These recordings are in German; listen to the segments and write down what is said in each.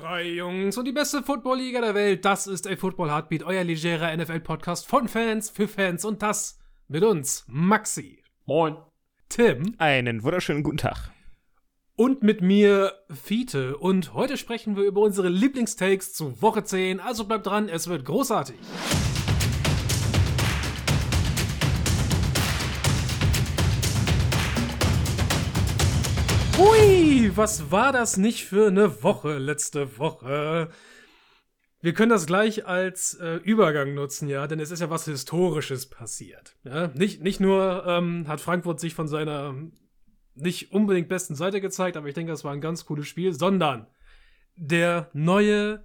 Drei Jungs und die beste Football-Liga der Welt. Das ist A Football Heartbeat, euer legerer NFL-Podcast von Fans für Fans und das mit uns, Maxi. Moin. Tim. Einen wunderschönen guten Tag. Und mit mir, Fiete. Und heute sprechen wir über unsere Lieblingstakes zu Woche 10. Also bleibt dran, es wird großartig. Hui, was war das nicht für eine Woche letzte Woche? Wir können das gleich als äh, Übergang nutzen, ja, denn es ist ja was Historisches passiert. Ja? Nicht, nicht nur ähm, hat Frankfurt sich von seiner nicht unbedingt besten Seite gezeigt, aber ich denke, das war ein ganz cooles Spiel, sondern der neue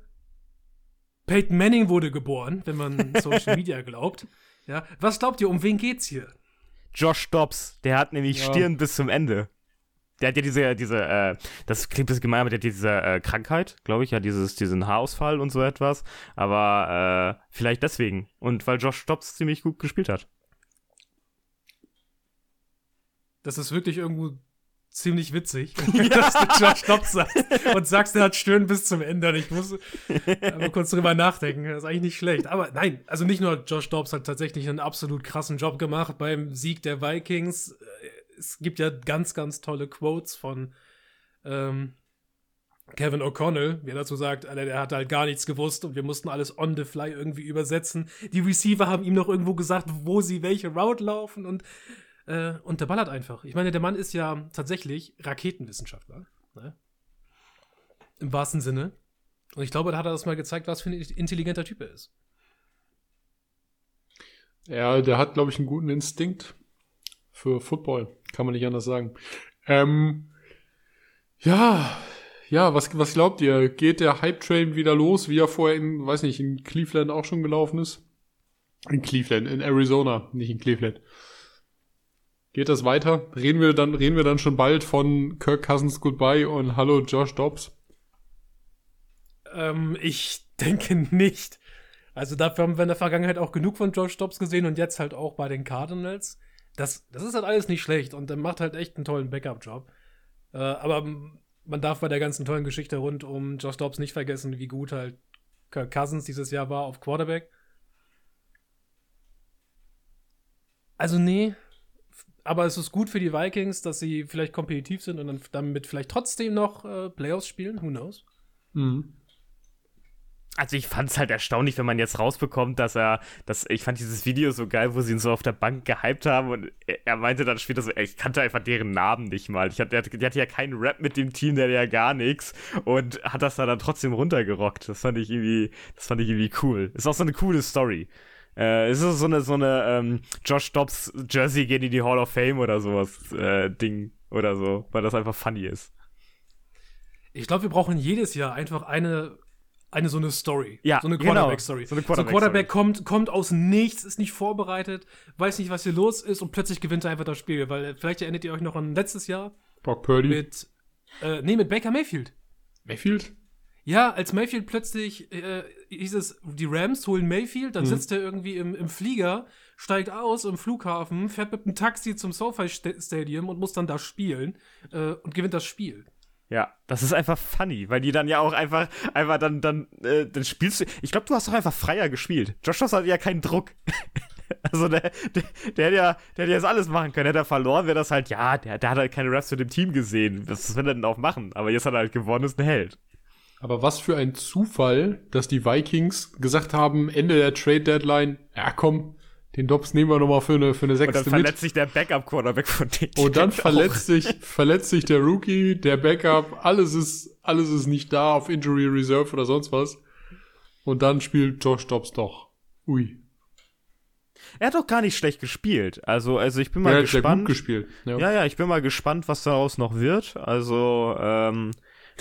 Peyton Manning wurde geboren, wenn man Social Media glaubt. Ja, was glaubt ihr, um wen geht's hier? Josh Dobbs, der hat nämlich ja. Stirn bis zum Ende. Der hat ja diese, diese, äh, das klingt ein bisschen gemein, aber der hat diese äh, Krankheit, glaube ich, ja, dieses, diesen Haarausfall und so etwas. Aber äh, vielleicht deswegen. Und weil Josh Dobbs ziemlich gut gespielt hat. Das ist wirklich irgendwo ziemlich witzig, ja. dass du Josh Dobbs sagst und sagst, er hat Stirn bis zum Ende. Und ich muss aber kurz drüber nachdenken. Das ist eigentlich nicht schlecht. Aber nein, also nicht nur Josh Dobbs hat tatsächlich einen absolut krassen Job gemacht beim Sieg der Vikings es gibt ja ganz, ganz tolle Quotes von ähm, Kevin O'Connell, wie er dazu sagt, Alter, der hat halt gar nichts gewusst und wir mussten alles on the fly irgendwie übersetzen. Die Receiver haben ihm noch irgendwo gesagt, wo sie welche Route laufen und, äh, und der ballert einfach. Ich meine, der Mann ist ja tatsächlich Raketenwissenschaftler. Ne? Im wahrsten Sinne. Und ich glaube, da hat er das mal gezeigt, was für ein intelligenter Typ er ist. Ja, der hat, glaube ich, einen guten Instinkt für Football. Kann man nicht anders sagen. Ähm, ja, ja, was, was glaubt ihr? Geht der Hype-Train wieder los, wie er vorher in, weiß nicht, in Cleveland auch schon gelaufen ist? In Cleveland, in Arizona, nicht in Cleveland. Geht das weiter? Reden wir dann, reden wir dann schon bald von Kirk Cousins Goodbye und Hallo Josh Dobbs? Ähm, ich denke nicht. Also dafür haben wir in der Vergangenheit auch genug von Josh Dobbs gesehen und jetzt halt auch bei den Cardinals das, das ist halt alles nicht schlecht und er macht halt echt einen tollen Backup-Job. Äh, aber man darf bei der ganzen tollen Geschichte rund um Josh Dobbs nicht vergessen, wie gut halt Kirk Cousins dieses Jahr war auf Quarterback. Also nee, aber es ist gut für die Vikings, dass sie vielleicht kompetitiv sind und dann damit vielleicht trotzdem noch äh, Playoffs spielen. Who knows? Mhm. Also ich fand es halt erstaunlich, wenn man jetzt rausbekommt, dass er, dass ich fand dieses Video so geil, wo sie ihn so auf der Bank gehypt haben und er meinte dann später so, ey, ich kannte einfach deren Namen nicht mal. Ich hatte, der, hatte ja keinen Rap mit dem Team, der ja gar nichts und hat das da dann trotzdem runtergerockt. Das fand ich irgendwie, das fand ich irgendwie cool. Ist auch so eine coole Story. Äh, es ist so eine, so eine ähm, Josh Dobbs Jersey geht in die Hall of Fame oder sowas äh, Ding oder so, weil das einfach funny ist. Ich glaube, wir brauchen jedes Jahr einfach eine eine so eine Story. Ja, so eine genau. Quarterback-Story. So eine Quarterback, so Quarterback kommt, kommt aus nichts, ist nicht vorbereitet, weiß nicht, was hier los ist und plötzlich gewinnt er einfach das Spiel. Weil äh, vielleicht erinnert ihr euch noch an letztes Jahr. Brock Purdy. Mit, äh, nee, mit Baker Mayfield. Mayfield? Ja, als Mayfield plötzlich äh, hieß es, die Rams holen Mayfield, dann mhm. sitzt er irgendwie im, im Flieger, steigt aus im Flughafen, fährt mit einem Taxi zum SoFi Stadium und muss dann da spielen äh, und gewinnt das Spiel. Ja, das ist einfach funny, weil die dann ja auch einfach, einfach dann, dann, äh, dann spielst du. Ich glaube, du hast doch einfach freier gespielt. Josh hat ja keinen Druck. also der, der, der hätte ja, der hätte jetzt alles machen können. Hätte er verloren, wäre das halt, ja, der, der hat halt keine Raps für dem Team gesehen. Was will er denn auch machen? Aber jetzt hat er halt gewonnen, ist ein Held. Aber was für ein Zufall, dass die Vikings gesagt haben, Ende der Trade Deadline, ja komm, den Dobbs nehmen wir nochmal für eine, für eine sechste Und dann verletzt mit. sich der Backup-Quarterback von denen. Und dann verletzt sich, verletzt sich der Rookie, der Backup, alles ist, alles ist nicht da auf Injury Reserve oder sonst was. Und dann spielt Josh Dobbs doch. Ui. Er hat doch gar nicht schlecht gespielt. Also, also ich bin mal ja, gespannt. Er hat gut gespielt. Ja. ja, ja, ich bin mal gespannt, was daraus noch wird. Also, ähm,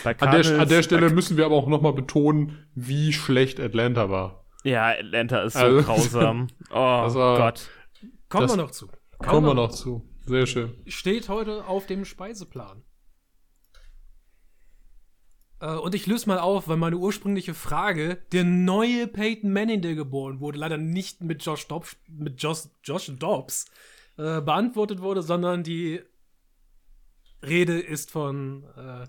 bei Cardinals, an, der, an der Stelle müssen wir aber auch nochmal betonen, wie schlecht Atlanta war. Ja, Atlanta ist so also, grausam. Oh also, Gott. Kommen wir noch zu. Kommen, kommen wir noch zu. Sehr schön. Steht heute auf dem Speiseplan. Äh, und ich löse mal auf, weil meine ursprüngliche Frage, der neue Peyton Manning, der geboren wurde, leider nicht mit Josh Dobbs, mit Josh, Josh Dobbs äh, beantwortet wurde, sondern die Rede ist von äh,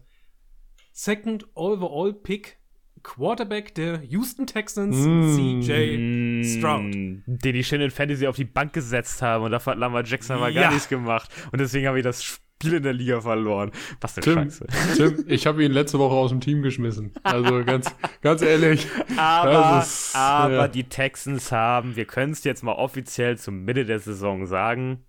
Second Overall Pick Quarterback der Houston Texans, mm. CJ Stroud. Den die schön in Fantasy auf die Bank gesetzt haben und dafür hat Lamar Jackson aber ja. gar nichts gemacht. Und deswegen habe ich das Spiel in der Liga verloren. Was für Tim, Scheiße. Tim, ich habe ihn letzte Woche aus dem Team geschmissen. Also ganz, ganz ehrlich. Aber, ist, aber ja. die Texans haben, wir können es jetzt mal offiziell zum Mitte der Saison sagen,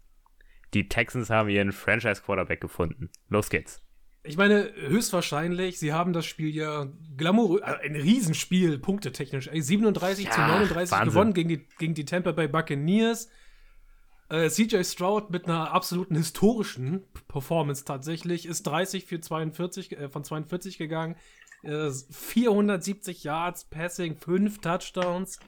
die Texans haben ihren Franchise-Quarterback gefunden. Los geht's. Ich meine, höchstwahrscheinlich, sie haben das Spiel ja glamourös, also ein Riesenspiel, punktetechnisch. 37 ja, zu 39 Wahnsinn. gewonnen gegen die, gegen die Tampa Bay Buccaneers. Äh, CJ Stroud mit einer absoluten historischen Performance tatsächlich ist 30 für 42, äh, von 42 gegangen. Äh, 470 Yards, Passing, 5 Touchdowns.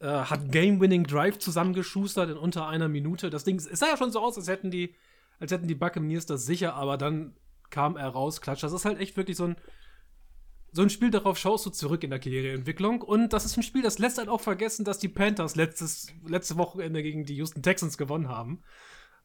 Äh, hat Game-Winning Drive zusammengeschustert in unter einer Minute. Das Ding, es sah ja schon so aus, als hätten die, als hätten die Buccaneers das sicher, aber dann kam er raus, klatscht. Das ist halt echt wirklich so ein, so ein Spiel, darauf schaust du zurück in der Karriereentwicklung. Und das ist ein Spiel, das lässt halt auch vergessen, dass die Panthers letztes, letzte Wochenende gegen die Houston Texans gewonnen haben.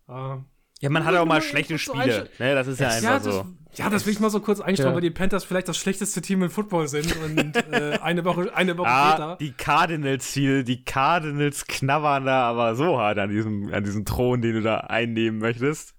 Äh, ja, man hat auch mal schlechte Spiele. Ne, das ist ja einfach ja, das, so. Ja, das will ich mal so kurz einstellen, ja. weil die Panthers vielleicht das schlechteste Team im Football sind und äh, eine Woche, eine Woche ah, später. Die Cardinals hier, die Cardinals knabbern da aber so hart an diesem, an diesem Thron, den du da einnehmen möchtest.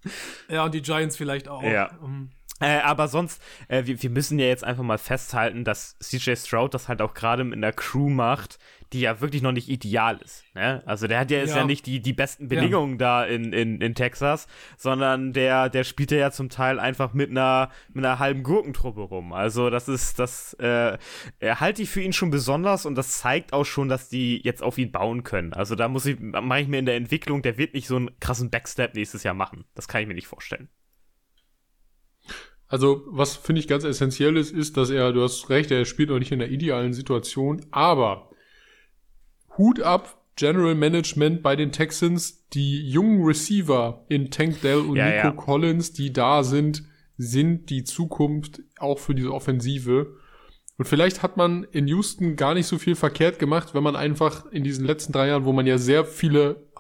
Ja, und die Giants vielleicht auch. Ja. Um, äh, aber sonst, äh, wir, wir, müssen ja jetzt einfach mal festhalten, dass CJ Stroud das halt auch gerade in der Crew macht, die ja wirklich noch nicht ideal ist. Ne? Also der hat ja, ja. ist ja nicht die, die besten Bedingungen ja. da in, in, in Texas, sondern der, der spielt ja zum Teil einfach mit einer, mit einer halben Gurkentruppe rum. Also das ist, das äh, halte ich für ihn schon besonders und das zeigt auch schon, dass die jetzt auf ihn bauen können. Also da muss ich, mache ich mir in der Entwicklung, der wird nicht so einen krassen Backstep nächstes Jahr machen. Das kann ich mir nicht vorstellen. Also, was finde ich ganz essentiell ist, ist, dass er, du hast recht, er spielt noch nicht in der idealen Situation, aber Hut ab, General Management bei den Texans, die jungen Receiver in Tank Dell und ja, Nico ja. Collins, die da sind, sind die Zukunft auch für diese Offensive. Und vielleicht hat man in Houston gar nicht so viel verkehrt gemacht, wenn man einfach in diesen letzten drei Jahren, wo man ja sehr viele,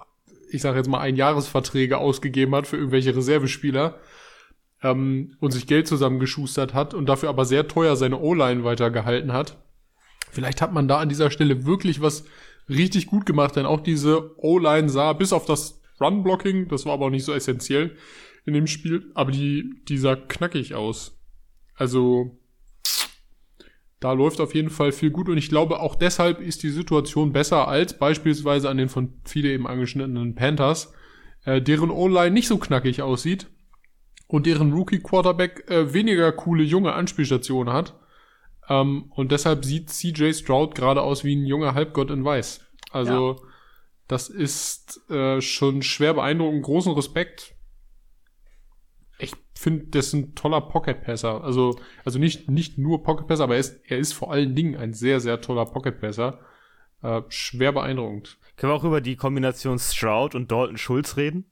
ich sage jetzt mal, Einjahresverträge ausgegeben hat für irgendwelche Reservespieler, ähm, und sich Geld zusammengeschustert hat und dafür aber sehr teuer seine O-Line weitergehalten hat. Vielleicht hat man da an dieser Stelle wirklich was richtig gut gemacht, denn auch diese O-Line sah bis auf das Run-Blocking, das war aber auch nicht so essentiell in dem Spiel, aber die, die sah knackig aus. Also, da läuft auf jeden Fall viel gut und ich glaube auch deshalb ist die Situation besser als beispielsweise an den von viele eben angeschnittenen Panthers, äh, deren O-Line nicht so knackig aussieht und deren Rookie-Quarterback äh, weniger coole junge Anspielstationen hat. Ähm, und deshalb sieht CJ Stroud gerade aus wie ein junger Halbgott in Weiß. Also, ja. das ist äh, schon schwer beeindruckend. Großen Respekt. Ich finde, das ist ein toller Pocket-Passer. Also, also nicht, nicht nur Pocket-Passer, aber er ist, er ist vor allen Dingen ein sehr, sehr toller Pocket-Passer. Äh, schwer beeindruckend. Können wir auch über die Kombination Stroud und Dalton Schulz reden?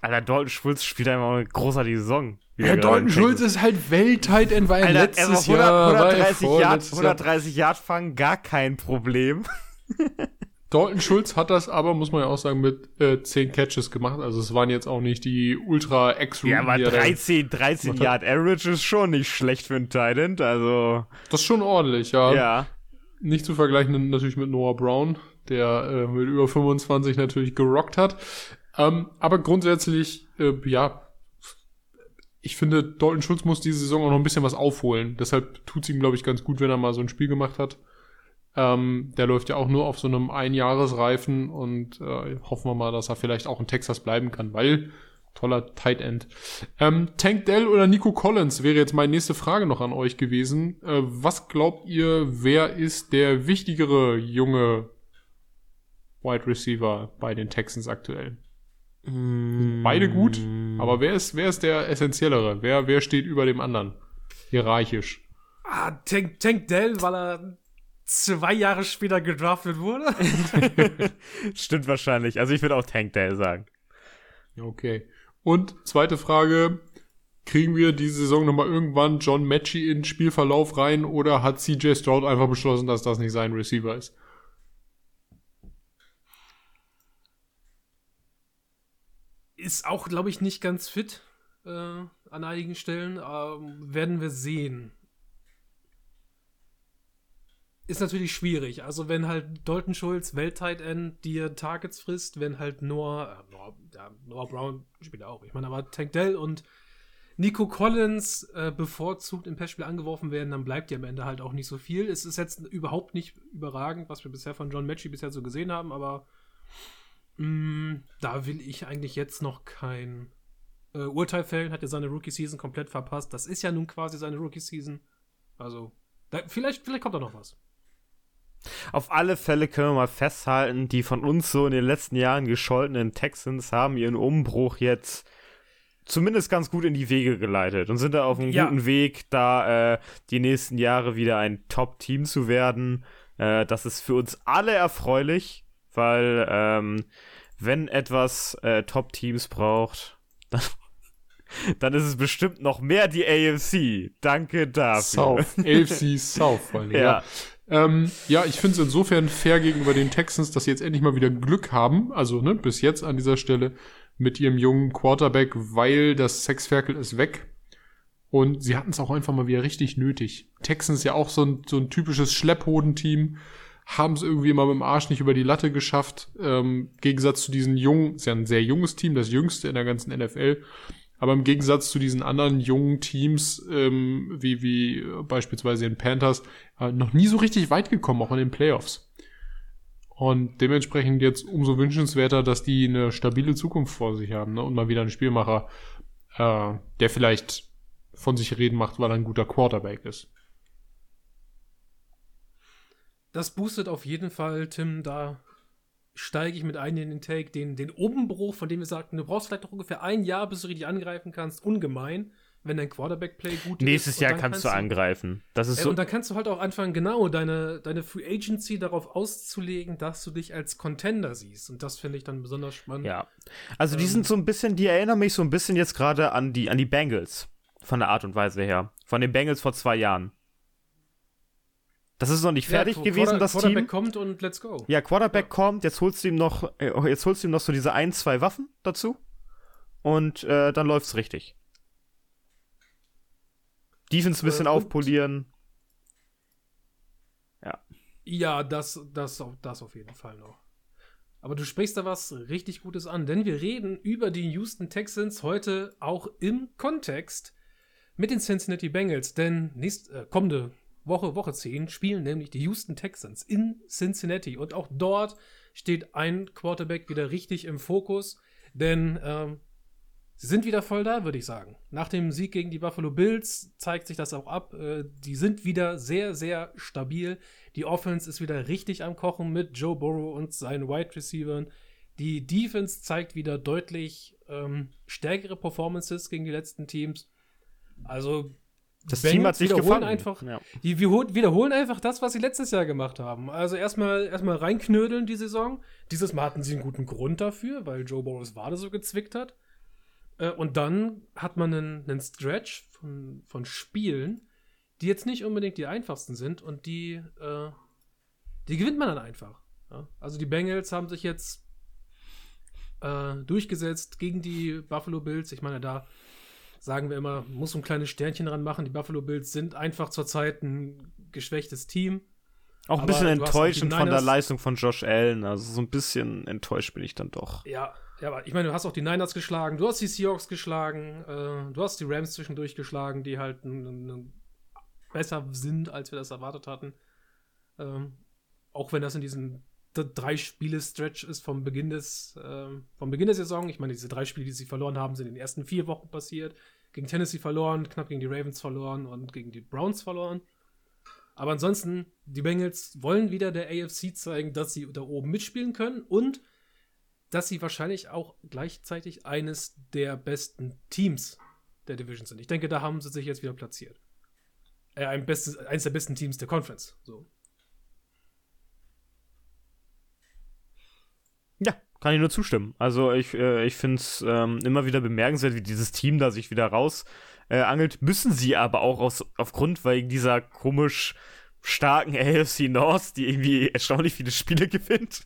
Alter, Dalton Schulz spielt einfach eine großartige Saison. Ja, Dalton Schulz ist halt Weltheit in Alter, letztes 100, Jahr. 130 Yard, 130 Yard fangen, gar kein Problem. Dalton Schulz hat das aber, muss man ja auch sagen, mit äh, 10 Catches gemacht. Also es waren jetzt auch nicht die ultra ex Ja, aber 13, 13 Yard Average ist schon nicht schlecht für einen Titan. Also. Das ist schon ordentlich, ja. Ja. Nicht zu vergleichen natürlich mit Noah Brown, der äh, mit über 25 natürlich gerockt hat. Ähm, aber grundsätzlich, äh, ja, ich finde, Dalton Schulz muss diese Saison auch noch ein bisschen was aufholen. Deshalb tut es ihm, glaube ich, ganz gut, wenn er mal so ein Spiel gemacht hat. Ähm, der läuft ja auch nur auf so einem Einjahresreifen und äh, hoffen wir mal, dass er vielleicht auch in Texas bleiben kann, weil toller Tight End. Ähm, Tank Dell oder Nico Collins wäre jetzt meine nächste Frage noch an euch gewesen. Äh, was glaubt ihr, wer ist der wichtigere junge Wide Receiver bei den Texans aktuell? Beide gut, aber wer ist, wer ist der essentiellere? Wer, wer steht über dem anderen? Hierarchisch. Ah, Tank, Tank Dell, weil er zwei Jahre später gedraftet wurde. Stimmt wahrscheinlich. Also ich würde auch Tank Dell sagen. Okay. Und zweite Frage. Kriegen wir diese Saison nochmal irgendwann John Matchy in den Spielverlauf rein oder hat CJ Stroud einfach beschlossen, dass das nicht sein Receiver ist? Ist auch, glaube ich, nicht ganz fit äh, an einigen Stellen. Ähm, werden wir sehen. ist natürlich schwierig. Also wenn halt Dalton Schulz, Welt-Tight End, dir Targets frisst, wenn halt Noah, äh, Noah, ja, Noah Brown spielt auch. Ich meine, aber Tank Dell und Nico Collins äh, bevorzugt im Passspiel angeworfen werden, dann bleibt dir am Ende halt auch nicht so viel. Es ist jetzt überhaupt nicht überragend, was wir bisher von John Matchy bisher so gesehen haben, aber mh, mm, da will ich eigentlich jetzt noch kein äh, Urteil fällen. Hat ja seine Rookie-Season komplett verpasst. Das ist ja nun quasi seine Rookie-Season. Also, da, vielleicht, vielleicht kommt da noch was. Auf alle Fälle können wir mal festhalten, die von uns so in den letzten Jahren gescholtenen Texans haben ihren Umbruch jetzt zumindest ganz gut in die Wege geleitet und sind da auf einem ja. guten Weg, da äh, die nächsten Jahre wieder ein Top-Team zu werden. Äh, das ist für uns alle erfreulich, weil ähm, wenn etwas äh, Top-Teams braucht, dann, dann ist es bestimmt noch mehr die AFC. Danke dafür. South, AFC South vor allem. Ja. ja. Ähm, ja, ich finde es insofern fair gegenüber den Texans, dass sie jetzt endlich mal wieder Glück haben. Also ne, bis jetzt an dieser Stelle mit ihrem jungen Quarterback, weil das Sexferkel ist weg. Und sie hatten es auch einfach mal wieder richtig nötig. Texans ja auch so ein, so ein typisches Schlepphodenteam, haben es irgendwie immer mit dem Arsch nicht über die Latte geschafft. Ähm, Gegensatz zu diesen jungen, ist ja ein sehr junges Team, das jüngste in der ganzen NFL. Aber im Gegensatz zu diesen anderen jungen Teams, ähm, wie, wie beispielsweise den Panthers, äh, noch nie so richtig weit gekommen, auch in den Playoffs. Und dementsprechend jetzt umso wünschenswerter, dass die eine stabile Zukunft vor sich haben ne? und mal wieder einen Spielmacher, äh, der vielleicht von sich reden macht, weil er ein guter Quarterback ist. Das boostet auf jeden Fall, Tim, da steige ich mit ein in den Take, den, den Obenbruch, von dem wir sagten, du brauchst vielleicht noch ungefähr ein Jahr, bis du richtig angreifen kannst, ungemein, wenn dein Quarterback-Play gut Nächstes ist. Nächstes Jahr kannst, kannst du angreifen. Das ist äh, so. Und dann kannst du halt auch anfangen, genau, deine, deine Free Agency darauf auszulegen, dass du dich als Contender siehst. Und das finde ich dann besonders spannend. Ja. Also die ähm, sind so ein bisschen, die erinnern mich so ein bisschen jetzt gerade an die, an die Bengals. Von der Art und Weise her. Von den Bengals vor zwei Jahren. Das ist noch nicht fertig ja, gewesen, das Quarterback Team. kommt und let's go. Ja, Quarterback ja. kommt, jetzt holst du ihm noch, äh, jetzt holst du ihm noch so diese ein, zwei Waffen dazu. Und äh, dann läuft's richtig. Defense ein bisschen äh, aufpolieren. Ja. Ja, das, das, das auf jeden Fall noch. Aber du sprichst da was richtig Gutes an, denn wir reden über die Houston Texans heute auch im Kontext mit den Cincinnati Bengals, denn nächst, äh, kommende Woche, Woche 10 spielen nämlich die Houston Texans in Cincinnati. Und auch dort steht ein Quarterback wieder richtig im Fokus, denn ähm, sie sind wieder voll da, würde ich sagen. Nach dem Sieg gegen die Buffalo Bills zeigt sich das auch ab. Äh, die sind wieder sehr, sehr stabil. Die Offense ist wieder richtig am Kochen mit Joe Burrow und seinen Wide Receivers. Die Defense zeigt wieder deutlich ähm, stärkere Performances gegen die letzten Teams. Also das Bengals Team hat sich wiederholen einfach, ja. Die wiederholen einfach das, was sie letztes Jahr gemacht haben. Also erstmal erstmal reinknödeln die Saison. Dieses Mal hatten sie einen guten Grund dafür, weil Joe Boris Wade so gezwickt hat. Äh, und dann hat man einen, einen Stretch von, von Spielen, die jetzt nicht unbedingt die einfachsten sind und die, äh, die gewinnt man dann einfach. Ja? Also die Bengals haben sich jetzt äh, durchgesetzt gegen die Buffalo Bills. Ich meine, da sagen wir immer, muss so ein kleines Sternchen dran machen. Die Buffalo Bills sind einfach zurzeit ein geschwächtes Team. Auch ein bisschen enttäuschend von der Leistung von Josh Allen. Also so ein bisschen enttäuscht bin ich dann doch. Ja, ja, aber ich meine, du hast auch die Niners geschlagen, du hast die Seahawks geschlagen, äh, du hast die Rams zwischendurch geschlagen, die halt besser sind, als wir das erwartet hatten. Ähm, auch wenn das in diesem drei Spiele Stretch ist vom Beginn des äh, vom Beginn der Saison. Ich meine, diese drei Spiele, die sie verloren haben, sind in den ersten vier Wochen passiert. Gegen Tennessee verloren, knapp gegen die Ravens verloren und gegen die Browns verloren. Aber ansonsten, die Bengals wollen wieder der AFC zeigen, dass sie da oben mitspielen können und dass sie wahrscheinlich auch gleichzeitig eines der besten Teams der Division sind. Ich denke, da haben sie sich jetzt wieder platziert. Äh, ein bestes, eines der besten Teams der Conference. So. Ja, kann ich nur zustimmen. Also ich, äh, ich finde es ähm, immer wieder bemerkenswert, wie dieses Team da sich wieder raus äh, angelt. Müssen sie aber auch aus, aufgrund wegen dieser komisch starken AFC North, die irgendwie erstaunlich viele Spiele gewinnt.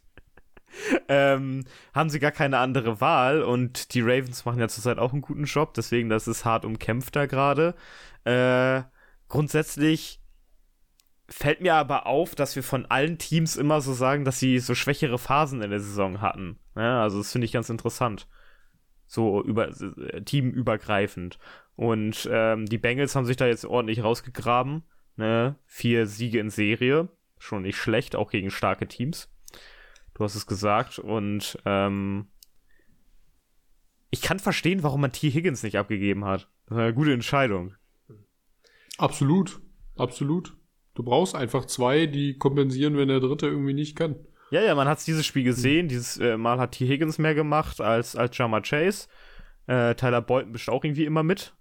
ähm, haben sie gar keine andere Wahl und die Ravens machen ja zurzeit auch einen guten Job, deswegen das ist hart umkämpfter gerade. Äh, grundsätzlich fällt mir aber auf, dass wir von allen Teams immer so sagen, dass sie so schwächere Phasen in der Saison hatten. Ja, also das finde ich ganz interessant. So über äh, teamübergreifend. Und ähm, die Bengals haben sich da jetzt ordentlich rausgegraben. Ne? Vier Siege in Serie. Schon nicht schlecht, auch gegen starke Teams. Du hast es gesagt. Und ähm, ich kann verstehen, warum man T. Higgins nicht abgegeben hat. Das war eine gute Entscheidung. Absolut. Absolut. Du brauchst einfach zwei, die kompensieren, wenn der dritte irgendwie nicht kann. Ja, ja, man hat dieses Spiel gesehen. Dieses äh, Mal hat T. Higgins mehr gemacht als, als Jama Chase. Äh, Tyler Bolton mischt auch irgendwie immer mit.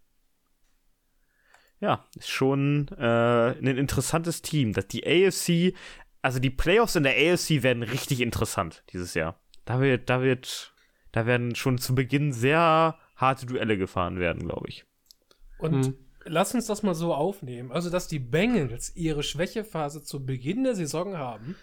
Ja, ist schon äh, ein interessantes Team. Das die AFC, also die Playoffs in der AFC werden richtig interessant dieses Jahr. Da wird, da wird, da werden schon zu Beginn sehr harte Duelle gefahren werden, glaube ich. Und hm. Lass uns das mal so aufnehmen. Also, dass die Bengals ihre Schwächephase zu Beginn der Saison haben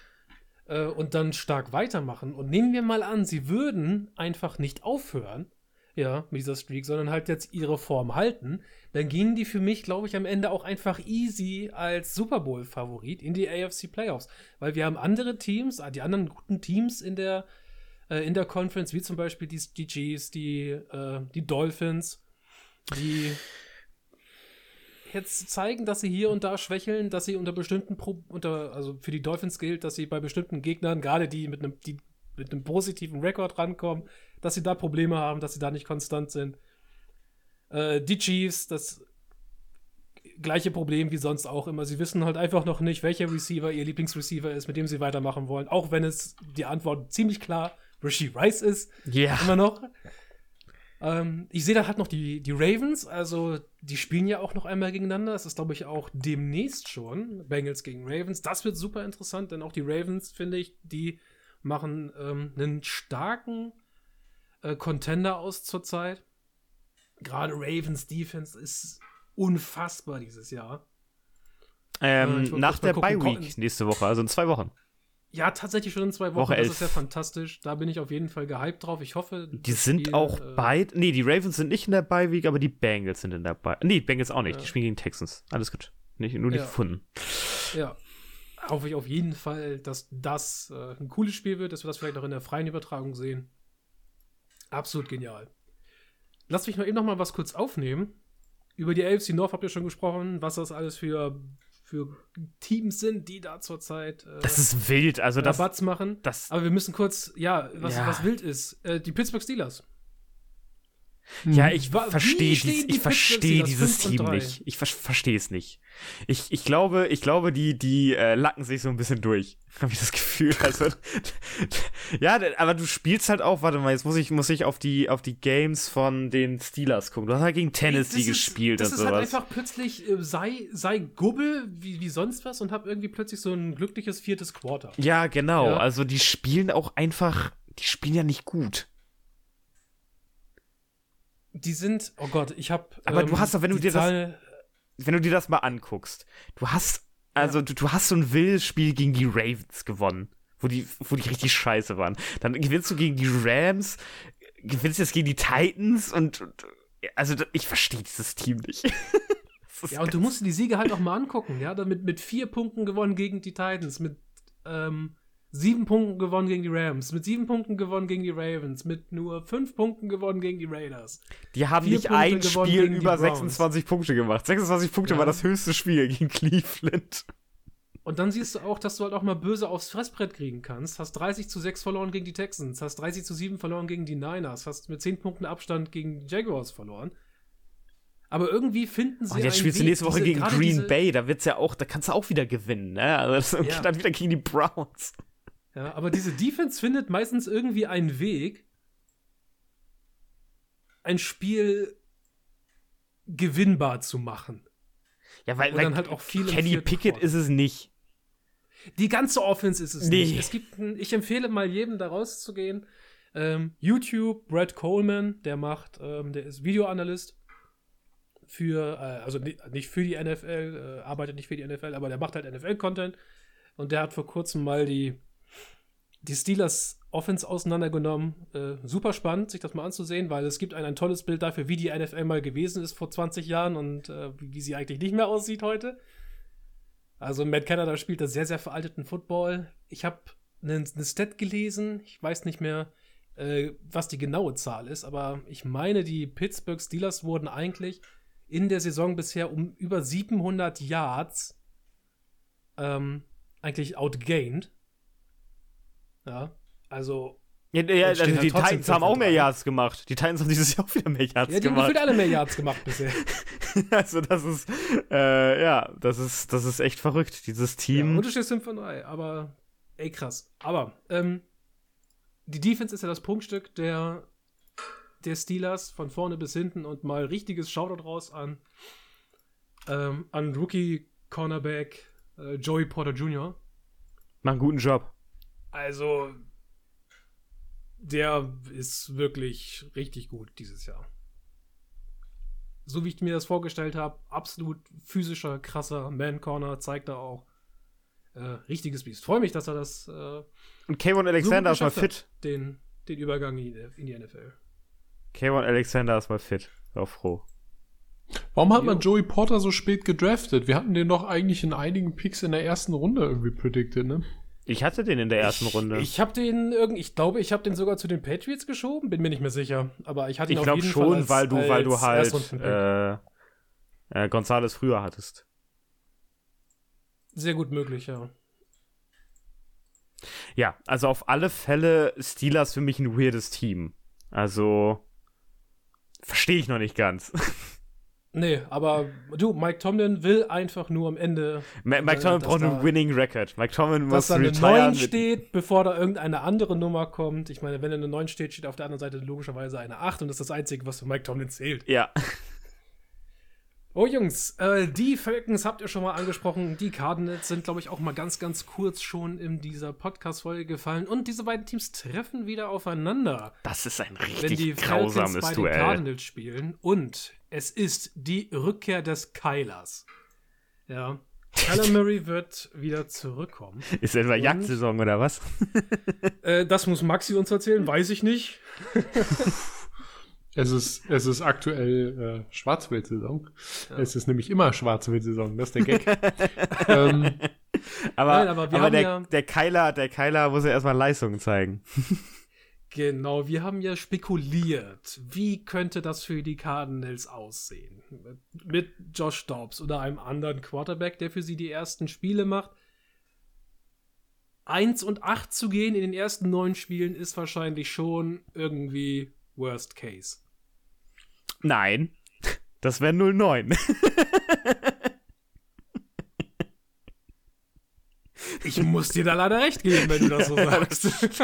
äh, und dann stark weitermachen. Und nehmen wir mal an, sie würden einfach nicht aufhören, ja, mit dieser Streak, sondern halt jetzt ihre Form halten, dann gehen die für mich, glaube ich, am Ende auch einfach easy als Super Bowl-Favorit in die AFC Playoffs. Weil wir haben andere Teams, die anderen guten Teams in der, äh, in der Conference, wie zum Beispiel die, die Chiefs, die, äh, die Dolphins, die jetzt zeigen, dass sie hier und da schwächeln, dass sie unter bestimmten, Pro unter, also für die Dolphins gilt, dass sie bei bestimmten Gegnern, gerade die mit einem, die mit einem positiven Rekord rankommen, dass sie da Probleme haben, dass sie da nicht konstant sind. Äh, die Chiefs, das gleiche Problem wie sonst auch immer. Sie wissen halt einfach noch nicht, welcher Receiver ihr Lieblingsreceiver ist, mit dem sie weitermachen wollen. Auch wenn es die Antwort ziemlich klar Rishi Rice ist. Ja. Yeah. Immer noch. Ähm, ich sehe da halt noch die, die Ravens, also die spielen ja auch noch einmal gegeneinander. Das ist, glaube ich, auch demnächst schon. Bengals gegen Ravens. Das wird super interessant, denn auch die Ravens, finde ich, die machen ähm, einen starken äh, Contender aus zurzeit. Gerade Ravens Defense ist unfassbar dieses Jahr. Ähm, äh, nach der Bye Week nächste Woche, also in zwei Wochen. Ja, tatsächlich schon in zwei Wochen. Woche das ist ja fantastisch. Da bin ich auf jeden Fall gehypt drauf. Ich hoffe. Die sind Spiel, auch äh, beide. Nee, die Ravens sind nicht in der Bye Week, aber die Bengals sind in der Bye. Nee, Bengals auch nicht. Ja. Die spielen gegen Texans. Alles gut. Nicht, nur nicht ja. gefunden. Ja. Hoffe ich auf jeden Fall, dass das äh, ein cooles Spiel wird, dass wir das vielleicht auch in der freien Übertragung sehen. Absolut genial. Lass mich mal eben noch mal was kurz aufnehmen. Über die AFC North habt ihr schon gesprochen, was das alles für für Teams sind, die da zurzeit äh, Das ist wild, also das Rabatz machen. Das, Aber wir müssen kurz, ja, was, ja. was wild ist, äh, die Pittsburgh Steelers. Ja, ich verstehe dies, ich verstehe dieses Team nicht. Ich ver verstehe es nicht. Ich, ich glaube, ich glaube, die, die äh, lacken sich so ein bisschen durch. Habe ich das Gefühl. Also, ja, aber du spielst halt auch, warte mal, jetzt muss ich, muss ich auf die, auf die Games von den Steelers gucken. Du hast halt gegen Tennessee das gespielt ist, das und sowas. Das ist halt einfach plötzlich, äh, sei, sei Gubbel wie, wie sonst was und hab irgendwie plötzlich so ein glückliches viertes Quarter. Ja, genau. Ja. Also die spielen auch einfach, die spielen ja nicht gut die sind, oh Gott, ich habe. Aber ähm, du hast doch, wenn du dir Zahl, das, wenn du dir das mal anguckst, du hast, also ja. du, du hast so ein wildes Spiel gegen die Ravens gewonnen, wo die, wo die richtig scheiße waren. Dann gewinnst du gegen die Rams, gewinnst jetzt gegen die Titans und, und also ich verstehe dieses Team nicht. ja, und du musst die Siege halt auch mal angucken, ja, damit mit vier Punkten gewonnen gegen die Titans, mit ähm, sieben Punkten gewonnen gegen die Rams, mit sieben Punkten gewonnen gegen die Ravens, mit nur fünf Punkten gewonnen gegen die Raiders. Die haben Vier nicht Punkte ein Spiel über 26 Punkte gemacht. 26 Punkte ja. war das höchste Spiel gegen Cleveland. Und dann siehst du auch, dass du halt auch mal böse aufs Fressbrett kriegen kannst. Hast 30 zu 6 verloren gegen die Texans, hast 30 zu 7 verloren gegen die Niners, hast mit 10 Punkten Abstand gegen die Jaguars verloren. Aber irgendwie finden sie. Und jetzt spielst du nächste Woche diese, gegen Green Bay, da wird's ja auch, da kannst du auch wieder gewinnen, ne? Also ja. dann wieder gegen die Browns. Ja, aber diese Defense findet meistens irgendwie einen Weg, ein Spiel gewinnbar zu machen. Ja, weil, weil dann halt Kenny Pickett ist es nicht. Die ganze Offense ist es nee. nicht. Es gibt ein, ich empfehle mal jedem da rauszugehen. Ähm, YouTube, Brad Coleman, der macht, ähm, der ist Videoanalyst für, äh, also nicht für die NFL, äh, arbeitet nicht für die NFL, aber der macht halt NFL-Content. Und der hat vor kurzem mal die die Steelers Offense auseinandergenommen. Äh, super spannend, sich das mal anzusehen, weil es gibt ein, ein tolles Bild dafür, wie die NFL mal gewesen ist vor 20 Jahren und äh, wie, sie eigentlich nicht mehr aussieht heute. Also Matt Canada spielt da sehr, sehr veralteten Football. Ich habe eine Stat gelesen, ich weiß nicht mehr, äh, was die genaue Zahl ist, aber ich meine, die Pittsburgh Steelers wurden eigentlich in der Saison bisher um über 700 Yards ähm, eigentlich outgained. Ja, also Ja, ja, also die halt Titans haben auch mehr 5-3. Yards gemacht. Die Titans haben dieses Jahr auch wieder mehr Yards ja, die haben gemacht. gefühlt alle mehr Yards gemacht bisher. Also das ist, äh, ja, das ist, das ist echt verrückt. Dieses Ja, Team. Unterschied sind von drei, aber ey krass. Aber ähm, die Defense ist ja das Prunkstück der, der Steelers von vorne bis hinten und mal richtiges Shoutout raus an, ähm, an Rookie Cornerback äh, Joey Porter Jr. Machen einen guten Job. Also der ist wirklich richtig gut dieses Jahr. So wie ich mir das vorgestellt habe, absolut physischer, krasser Man-Corner, zeigt er auch. Äh, richtiges Biest. Freue mich, dass er das äh, Und Kayvon Alexander ist mal fit. hat, den, den Übergang in die, NFL. Kayvon Alexander ist mal fit. War froh. Warum hat man Jo. Joey Porter so spät gedraftet? Wir hatten den doch eigentlich in einigen Picks in der ersten Runde irgendwie predicted, ne? Ich hatte den in der ersten ich, Runde. Ich habe den irgendwie, ich glaube, ich habe den sogar zu den Patriots geschoben, bin mir nicht mehr sicher. Aber ich hatte ihn Ich auf glaube jeden schon, Fall als, weil du, weil du als halt äh, äh, Gonzales früher hattest. Sehr gut möglich, ja. Ja, also auf alle Fälle Steelers für mich ein weirdes Team. Also verstehe ich noch nicht ganz. Nee, aber du, Mike Tomlin will einfach nur am Ende, Ma- Mike Tomlin braucht einen Winning Record. Mike Tomlin muss da eine retiren 9 mit- steht, bevor da irgendeine andere Nummer kommt. Ich meine, wenn eine 9 steht, steht auf der anderen Seite logischerweise eine 8 und das ist das Einzige, was für Mike Tomlin zählt. Ja, Oh Jungs, äh, die Falcons habt ihr schon mal angesprochen. Die Cardinals sind, glaube ich, auch mal ganz, ganz kurz schon in dieser Podcast-Folge gefallen. Und diese beiden Teams treffen wieder aufeinander, das ist ein wenn die richtig Falcons grausames bei den Duell. Cardinals spielen. Und es ist die Rückkehr des Kylers. Ja. Kyler Murray wird wieder zurückkommen. Ist etwa Jagdsaison oder was? Äh, das muss Maxi uns erzählen, weiß ich nicht. Es ist, es ist aktuell äh, Schwarzwild-Saison. Es ist nämlich immer Schwarzwild-Saison, das ist der Gag. ähm, Aber, Nein, aber aber, der, ja- der Keiler, der Keiler muss ja erstmal Leistungen zeigen. Genau, wir haben ja spekuliert, wie könnte das für die Cardinals aussehen? Mit Josh Dobbs oder einem anderen Quarterback, der für sie die ersten Spiele macht. 1 und 8 zu gehen in den ersten neun Spielen ist wahrscheinlich schon irgendwie Worst Case. Nein, das wäre 09. Ich muss dir da leider recht geben, wenn du das so sagst.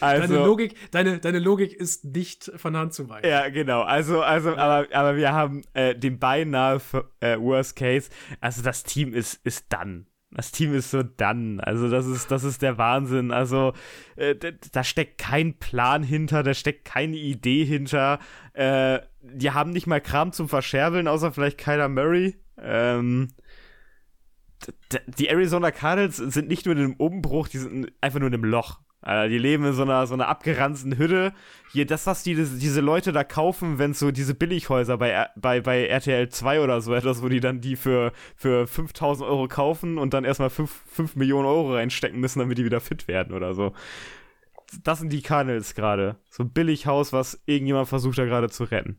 Also, deine, Logik, deine, deine Logik ist nicht von Hand zu weisen. Ja, genau. Also, also, aber, aber wir haben äh, den beinahe äh, Worst Case. Also das Team ist, ist done. Das Team ist so done. Also das ist, das ist der Wahnsinn. Also äh, da steckt kein Plan hinter, da steckt keine Idee hinter. Äh, die haben nicht mal Kram zum Verscherbeln, außer vielleicht Kyler Murray. Ähm, die Arizona Cardinals sind nicht nur in einem Umbruch, die sind einfach nur in einem Loch. Äh, die leben in so einer, so einer abgeranzten Hütte. Hier, das, was die, diese Leute da kaufen, wenn so diese Billighäuser bei, bei, bei RTL 2 oder so etwas, wo die dann die für, für 5000 Euro kaufen und dann erstmal 5, 5 Millionen Euro reinstecken müssen, damit die wieder fit werden oder so. Das sind die Cardinals gerade. So ein Billighaus, was irgendjemand versucht da gerade zu retten.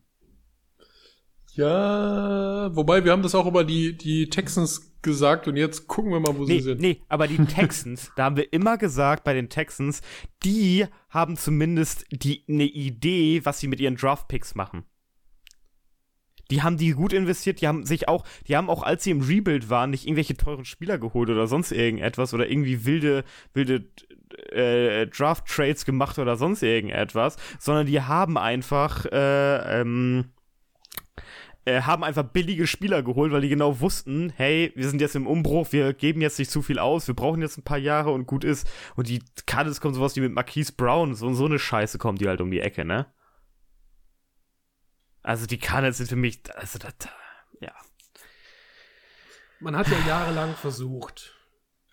Ja, wobei wir haben das auch über die, die Texans gesagt und jetzt gucken wir mal, wo sie Nee, sind. nee, aber die Texans, da haben wir immer gesagt bei den Texans, die haben zumindest die eine Idee, was sie mit ihren Draftpicks machen. Die haben die gut investiert, die haben sich auch, die haben auch, als sie im Rebuild waren, nicht irgendwelche teuren Spieler geholt oder sonst irgendetwas oder irgendwie wilde, wilde äh, Draft-Trades gemacht oder sonst irgendetwas, sondern die haben einfach, äh, ähm, äh, haben einfach billige Spieler geholt, weil die genau wussten, hey, wir sind jetzt im Umbruch, wir geben jetzt nicht zu viel aus, wir brauchen jetzt ein paar Jahre und gut ist. Und die Cardinals kommen sowas wie mit Marquise Brown, so, so eine Scheiße kommt die halt um die Ecke, ne? Also die Cardinals sind für mich, also das, ja. Man hat ja jahrelang versucht,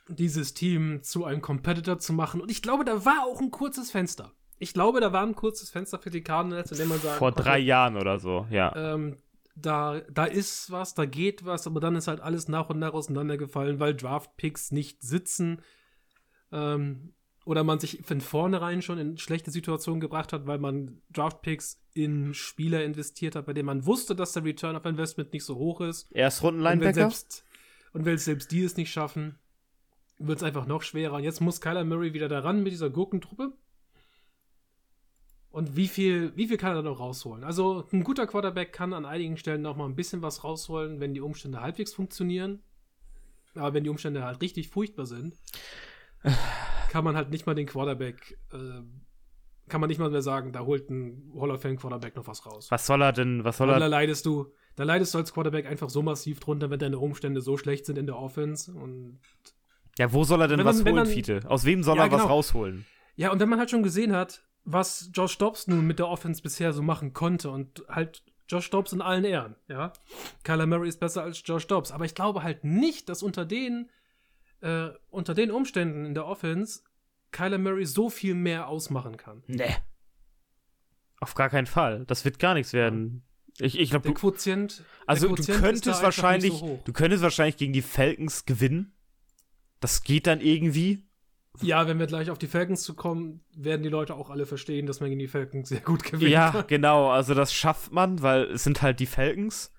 dieses Team zu einem Competitor zu machen. Und ich glaube, da war auch ein kurzes Fenster. Ich glaube, da war ein kurzes Fenster für die Cardinals, in dem man sagen Vor drei Jahren oder so, ja. ähm, da, da ist was, da geht was, aber dann ist halt alles nach und nach auseinandergefallen, weil Draft-Picks nicht sitzen. Ähm, oder man sich von vornherein schon in schlechte Situationen gebracht hat, weil man Draft-Picks in Spieler investiert hat, bei denen man wusste, dass der Return of Investment nicht so hoch ist. Erstrunden-Linebacker? Und wenn selbst, und wenn selbst die es nicht schaffen, wird es einfach noch schwerer. Und jetzt muss Kyler Murray wieder daran mit dieser Gurkentruppe. Und wie viel, wie viel kann er noch rausholen? Also, ein guter Quarterback kann an einigen Stellen noch mal ein bisschen was rausholen, wenn die Umstände halbwegs funktionieren. Aber wenn die Umstände halt richtig furchtbar sind, kann man halt nicht mal den Quarterback, äh, kann man nicht mal mehr sagen, da holt ein Hall of Fame Quarterback noch was raus. Was soll er denn, was soll er? da leidest du, da leidest du als Quarterback einfach so massiv drunter, wenn deine Umstände so schlecht sind in der Offense. Und Ja, wo soll er denn Wenn was holen, man- Fiete? Aus wem soll Ja, er was genau. rausholen? ja, und wenn man halt schon gesehen hat, was Josh Dobbs nun mit der Offense bisher so machen konnte und halt Josh Dobbs in allen Ehren, ja. Kyler Murray ist besser als Josh Dobbs, aber ich glaube halt nicht, dass unter den äh, unter den Umständen in der Offense Kyler Murray so viel mehr ausmachen kann. Nee. Auf gar keinen Fall. Das wird gar nichts werden. Ich, ich glaube, Der du, Quotient, also der du Quotient da könntest wahrscheinlich, so du könntest wahrscheinlich gegen die Falcons gewinnen. Das geht dann irgendwie. Ja, wenn wir gleich auf die Falcons zu kommen, werden die Leute auch alle verstehen, dass man gegen die Falcons sehr gut gewinnen Ja, genau. Also das schafft man, weil es sind halt die Falcons.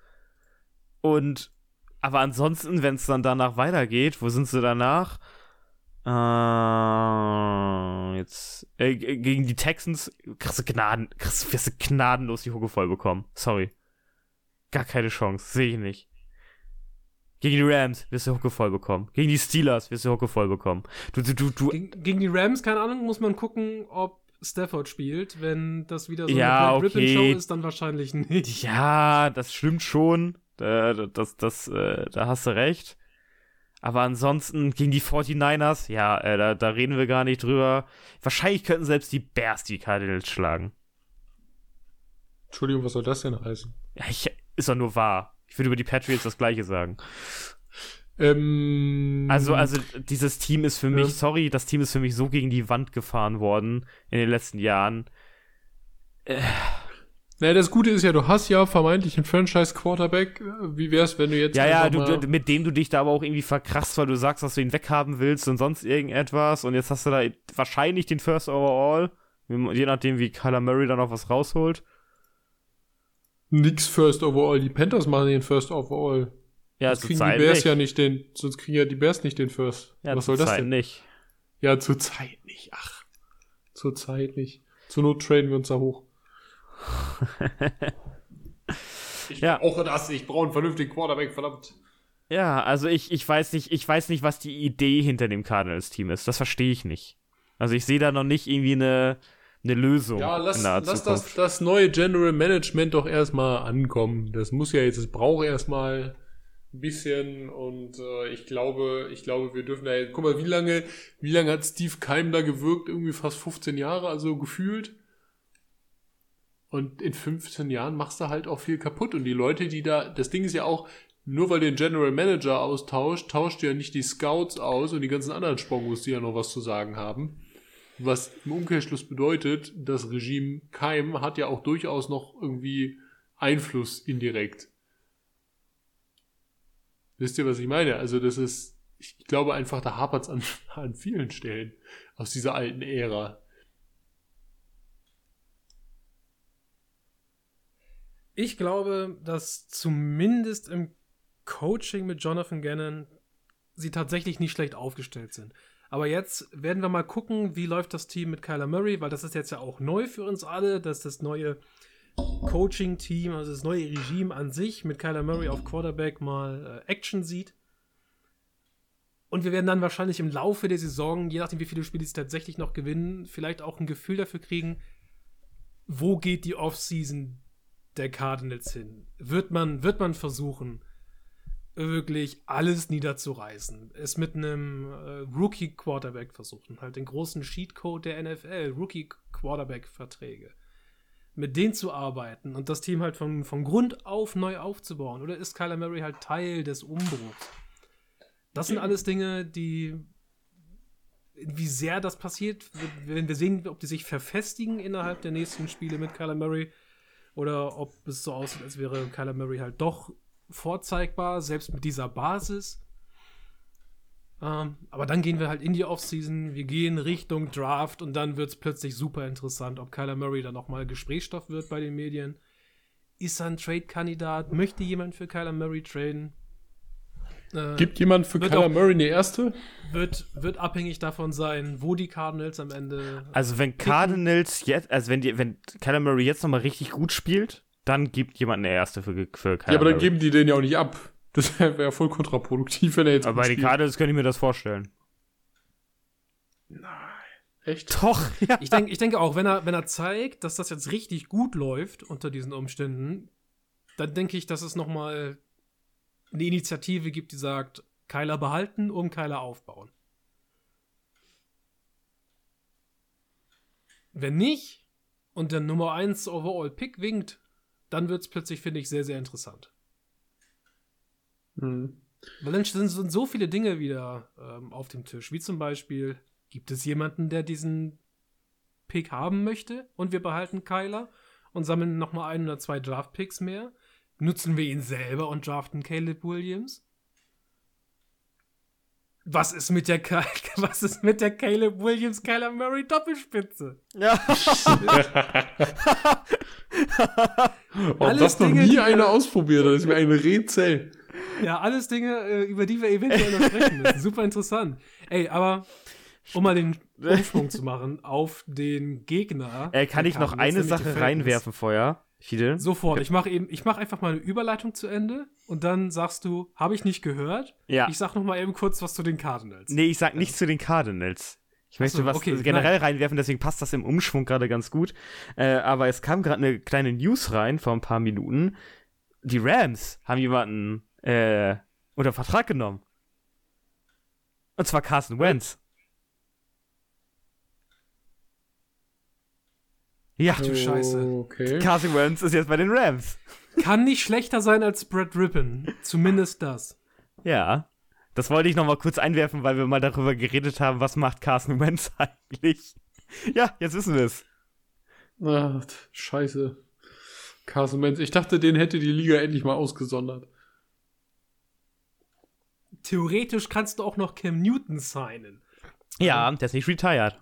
Und aber ansonsten, wenn es dann danach weitergeht, wo sind sie danach? Äh, jetzt äh, gegen die Texans du Gnaden, wirst du gnadenlos die Hucke voll bekommen. Sorry. Gar keine Chance, sehe ich nicht. Gegen die Rams wirst du die Hucke voll bekommen. Gegen die Steelers wirst du die Hucke voll bekommen. Du, du, du, du Gegen, gegen die Rams, keine Ahnung, muss man gucken, ob Stafford spielt. Wenn das wieder so Ja, eine okay. Show ist, dann wahrscheinlich nicht. Ja, das stimmt schon. Äh, das, das, äh, da hast du recht. Aber ansonsten gegen die 49ers, ja, äh, da, da reden wir gar nicht drüber. Wahrscheinlich könnten selbst die Bears die Cardinals schlagen. Entschuldigung, was soll das denn heißen? Ja, ich, ist doch nur wahr. Ich würde über die Patriots das Gleiche sagen. Ähm, Also, also dieses Team ist für mich, Ja. sorry, das Team ist für mich so gegen die Wand gefahren worden in den letzten Jahren. Naja, das Gute ist ja, du hast ja vermeintlich einen Franchise-Quarterback. Wie wär's, wenn du jetzt Ja, ja, du, du, mit dem du dich da aber auch irgendwie verkrachst, weil du sagst, dass du ihn weghaben willst und sonst irgendetwas. Und jetzt hast du da wahrscheinlich den First Overall. Je nachdem, wie Kyler Murray dann noch was rausholt. Nix First Overall. Die Panthers machen den First Overall. Ja, Sonst zur kriegen Zeit die Bears nicht. ja nicht den, sonst kriegen ja die Bears nicht den First. Ja, Was soll das denn? nicht. Ja, zur Zeit nicht. Ach, zur Zeit nicht. Zur Not traden wir uns da hoch. ich Ja. brauche das. Ich brauche einen vernünftigen Quarterback, verdammt. Ja, also ich, ich weiß nicht, ich weiß nicht, was die Idee hinter dem Cardinals-Team ist. Das verstehe ich nicht. Also ich sehe da noch nicht irgendwie eine, eine Lösung Ja, lass, lass das, das neue General Management doch erstmal ankommen. Das muss ja jetzt, es braucht erstmal ein bisschen und äh, ich glaube, ich glaube, wir dürfen da jetzt, guck mal, wie lange, wie lange hat Steve Keim da gewirkt? Irgendwie fast 15 Jahre, also gefühlt. Und in 15 Jahren machst du halt auch viel kaputt. Und die Leute, die da, das Ding ist ja auch, nur weil den General Manager austauscht, tauscht du ja nicht die Scouts aus und die ganzen anderen Spongos, die ja noch was zu sagen haben. Was im Umkehrschluss bedeutet, das Regime Keim hat ja auch durchaus noch irgendwie Einfluss indirekt. Wisst ihr, was ich meine? Also das ist, ich glaube einfach, da hapert es an, an vielen Stellen aus dieser alten Ära. Ich glaube, dass zumindest im Coaching mit Jonathan Gannon sie tatsächlich nicht schlecht aufgestellt sind. Aber jetzt werden wir mal gucken, wie läuft das Team mit Kyler Murray, weil das ist jetzt ja auch neu für uns alle, dass das neue Coaching-Team, also das neue Regime an sich mit Kyler Murray auf Quarterback mal äh, Action sieht. Und wir werden dann wahrscheinlich im Laufe der Saison, je nachdem wie viele Spiele sie tatsächlich noch gewinnen, vielleicht auch ein Gefühl dafür kriegen, wo geht die Offseason der Cardinals hin? Wird man, wird man versuchen, wirklich alles niederzureißen? Es mit einem äh, Rookie-Quarterback versuchen, halt den großen Sheetcode der NFL, Rookie-Quarterback-Verträge. Mit denen zu arbeiten und das Team halt von, von Grund auf neu aufzubauen? Oder ist Kyler Murray halt Teil des Umbruchs? Das sind alles Dinge, die wie sehr das passiert, wenn wir sehen, ob die sich verfestigen innerhalb der nächsten Spiele mit Kyler Murray oder ob es so aussieht, als wäre Kyler Murray halt doch vorzeigbar, selbst mit dieser Basis. Ähm, aber dann gehen wir halt in die Offseason, wir gehen Richtung Draft und dann wird es plötzlich super interessant, ob Kyler Murray dann nochmal Gesprächsstoff wird bei den Medien. Ist er ein Trade-Kandidat? Möchte jemand für Kyler Murray traden? Äh, Gibt jemand für Kyler auch- Murray eine erste? wird, wird abhängig davon sein, wo die Cardinals am Ende. Also wenn Cardinals jetzt, also wenn die, wenn Kyler Murray jetzt nochmal richtig gut spielt, dann gibt jemand eine erste für, für Kyler Ja, aber dann Murray. geben die den ja auch nicht ab. Das wäre wär voll kontraproduktiv, wenn er jetzt aber bei den. Cardinals könnte ich mir das vorstellen. Echt? Doch, ja. Ich, denk, ich denke auch, wenn er, wenn er zeigt, dass das jetzt richtig gut läuft unter diesen Umständen, dann denke ich, dass es nochmal eine Initiative gibt, die sagt, Kyler behalten, um Kyler aufbauen. Wenn nicht und der Nummer 1 Overall Pick winkt, dann wird es plötzlich, finde ich, sehr, sehr interessant. Hm. Weil dann sind, sind so viele Dinge wieder ähm, auf dem Tisch. Wie zum Beispiel, gibt es jemanden, der diesen Pick haben möchte und wir behalten Kyler und sammeln nochmal ein oder zwei Draft-Picks mehr? Nutzen wir ihn selber und draften Caleb Williams? Was ist mit der, Was ist mit der Caleb Williams Kyler Murray Doppelspitze? ja. Oh, Alles das noch Dinge, nie einer ausprobiert. Das ist mir ein Rätsel. Ja, alles Dinge, äh, über die wir eventuell noch sprechen müssen. Super interessant. Ey, aber um mal den Umschwung zu machen auf den Gegner. Äh, kann ich noch eine Sache reinwerfen vorher? Fidel? Sofort. Ich mache eben, ich mache einfach mal eine Überleitung zu Ende und dann sagst du, habe ich nicht gehört. Ja. Ich sag noch mal eben kurz was zu den Cardinals. Nee, ich sag nicht zu den Cardinals. Ich möchte so, was okay, generell reinwerfen, deswegen passt das im Umschwung gerade ganz gut. Äh, aber es kam gerade eine kleine News rein vor ein paar Minuten. Die Rams haben jemanden äh, unter Vertrag genommen. Und zwar Carson Wentz. Ja, Ach du Scheiße. Okay. Carson Wentz ist jetzt bei den Rams. Kann nicht schlechter sein als Brad Rippon. Zumindest das. Ja. Das wollte ich noch mal kurz einwerfen, weil wir mal darüber geredet haben, was macht Carson Wentz eigentlich. Ja, jetzt wissen wir es. Ach, scheiße. Carson Wentz. Ich dachte, den hätte die Liga endlich mal ausgesondert. Theoretisch kannst du auch noch Cam Newton signen. Ja, der ist nicht retired.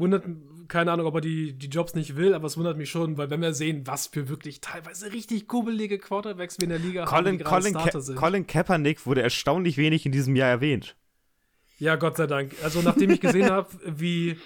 Wundert, keine Ahnung, ob er die, die Jobs nicht will, aber es wundert mich schon, weil wenn wir sehen, was für wirklich teilweise richtig kubbelige Quarterbacks wir in der Liga haben, Colin, die gerade Colin, Starter Ka sind. Colin Kaepernick wurde erstaunlich wenig in diesem Jahr erwähnt. Ja, Gott sei Dank. Also nachdem ich gesehen habe, wie,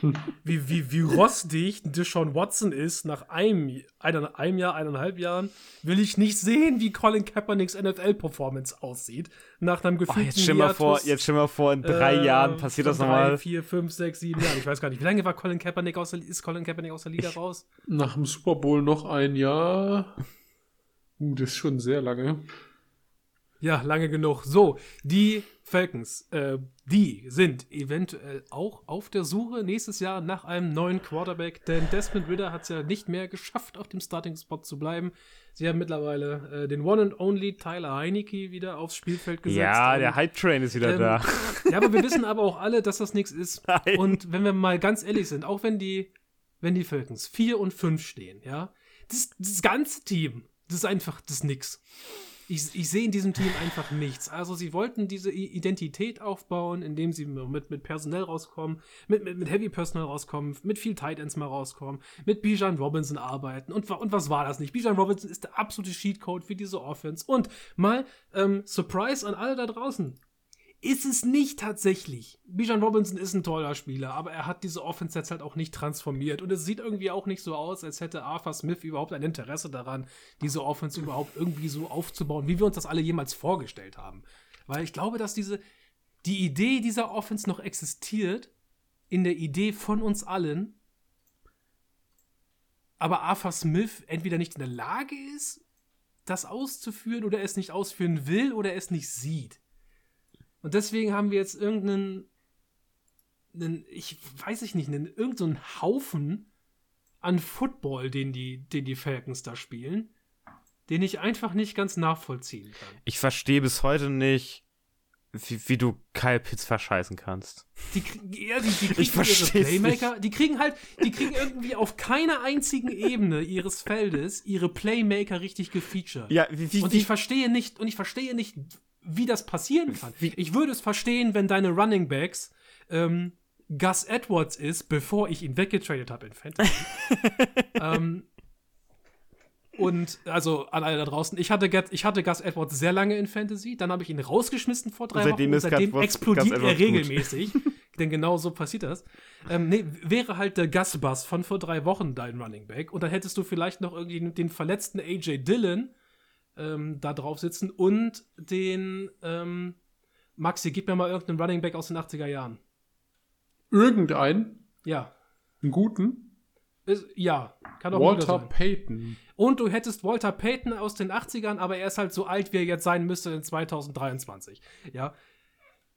wie, wie, wie rostig Deshaun Watson ist nach einem, einer, einem Jahr, eineinhalb Jahren, will ich nicht sehen, wie Colin Kaepernicks NFL-Performance aussieht. Nach einem Oh, gefühlten jetzt stell mal vor, Hiatus, jetzt stell mal vor, in drei äh, Jahren passiert das drei, nochmal. vier, fünf, sechs, sieben Jahren. Ich weiß gar nicht. Wie lange war Colin Kaepernick aus der, ist Colin Kaepernick aus der Liga raus? Nach dem Super Bowl noch ein Jahr. Uh, das ist schon sehr lange. Ja, lange genug. So, die Falcons, äh, die sind eventuell auch auf der Suche nächstes Jahr nach einem neuen Quarterback, denn Desmond Ritter hat es ja nicht mehr geschafft, auf dem Starting-Spot zu bleiben. Sie haben mittlerweile äh, den One and Only Tyler Heineke wieder aufs Spielfeld gesetzt. Ja, Und, der Hype-Train ist wieder ähm, da. Ja, aber wir wissen aber auch alle, dass das nichts ist. Nein. Und wenn wir mal ganz ehrlich sind, auch wenn die, wenn die Falcons 4 und 5 stehen, ja, das, das ganze Team, das ist einfach, das ist nix. Ich, ich sehe in diesem Team einfach nichts. Also sie wollten diese Identität aufbauen, indem sie mit, mit Personell rauskommen, mit, mit, mit Heavy Personal rauskommen, mit viel Tight Ends mal rauskommen, mit Bijan Robinson arbeiten. Und, und was war das nicht? Bijan Robinson ist der absolute Cheatcode für diese Offense. Und mal, ähm, Surprise an alle da draußen ist es nicht tatsächlich. Bijan Robinson ist ein toller Spieler, aber er hat diese Offense jetzt halt auch nicht transformiert. Und es sieht irgendwie auch nicht so aus, als hätte Arthur Smith überhaupt ein Interesse daran, diese Offense überhaupt irgendwie so aufzubauen, wie wir uns das alle jemals vorgestellt haben. Weil ich glaube, dass diese, die Idee dieser Offense noch existiert, in der Idee von uns allen, aber Arthur Smith entweder nicht in der Lage ist, das auszuführen oder es nicht ausführen will oder es nicht sieht. Und deswegen haben wir jetzt irgendeinen, einen, ich weiß ich nicht, einen, irgendeinen Haufen an Football, den die, den die Falcons da spielen, den ich einfach nicht ganz nachvollziehen kann. Ich verstehe bis heute nicht, wie, wie du Kyle Pitts verscheißen kannst. Die, ja, die, die kriegen Ich ihre Playmaker, die kriegen halt, die kriegen irgendwie auf keiner einzigen Ebene ihres Feldes ihre Playmaker richtig gefeatured. Ja, wie, wie, und ich verstehe nicht, und ich verstehe nicht, wie das passieren kann. Ich würde es verstehen, wenn deine Running Backs ähm, Gus Edwards ist, bevor ich ihn weggetradet habe in Fantasy. ähm, und also an alle da draußen, ich hatte, ich hatte Gus Edwards sehr lange in Fantasy, dann habe ich ihn rausgeschmissen vor drei Seitdem Wochen und Gus seitdem Edwards- explodiert Gus er regelmäßig. denn genau so passiert das. Ähm, nee, wäre halt der Gus Bus von vor drei Wochen dein Running Back und dann hättest du vielleicht noch irgendwie den verletzten AJ Dillon ähm, da drauf sitzen und den ähm, Maxi, gib mir mal irgendeinen Running Back aus den 80er Jahren. Irgendeinen, Ja. einen guten, Ist, ja, kann auch Walter sein. Payton. Und du hättest Walter Payton aus den 80ern, aber er ist halt so alt, wie er jetzt sein müsste in 2023. Ja.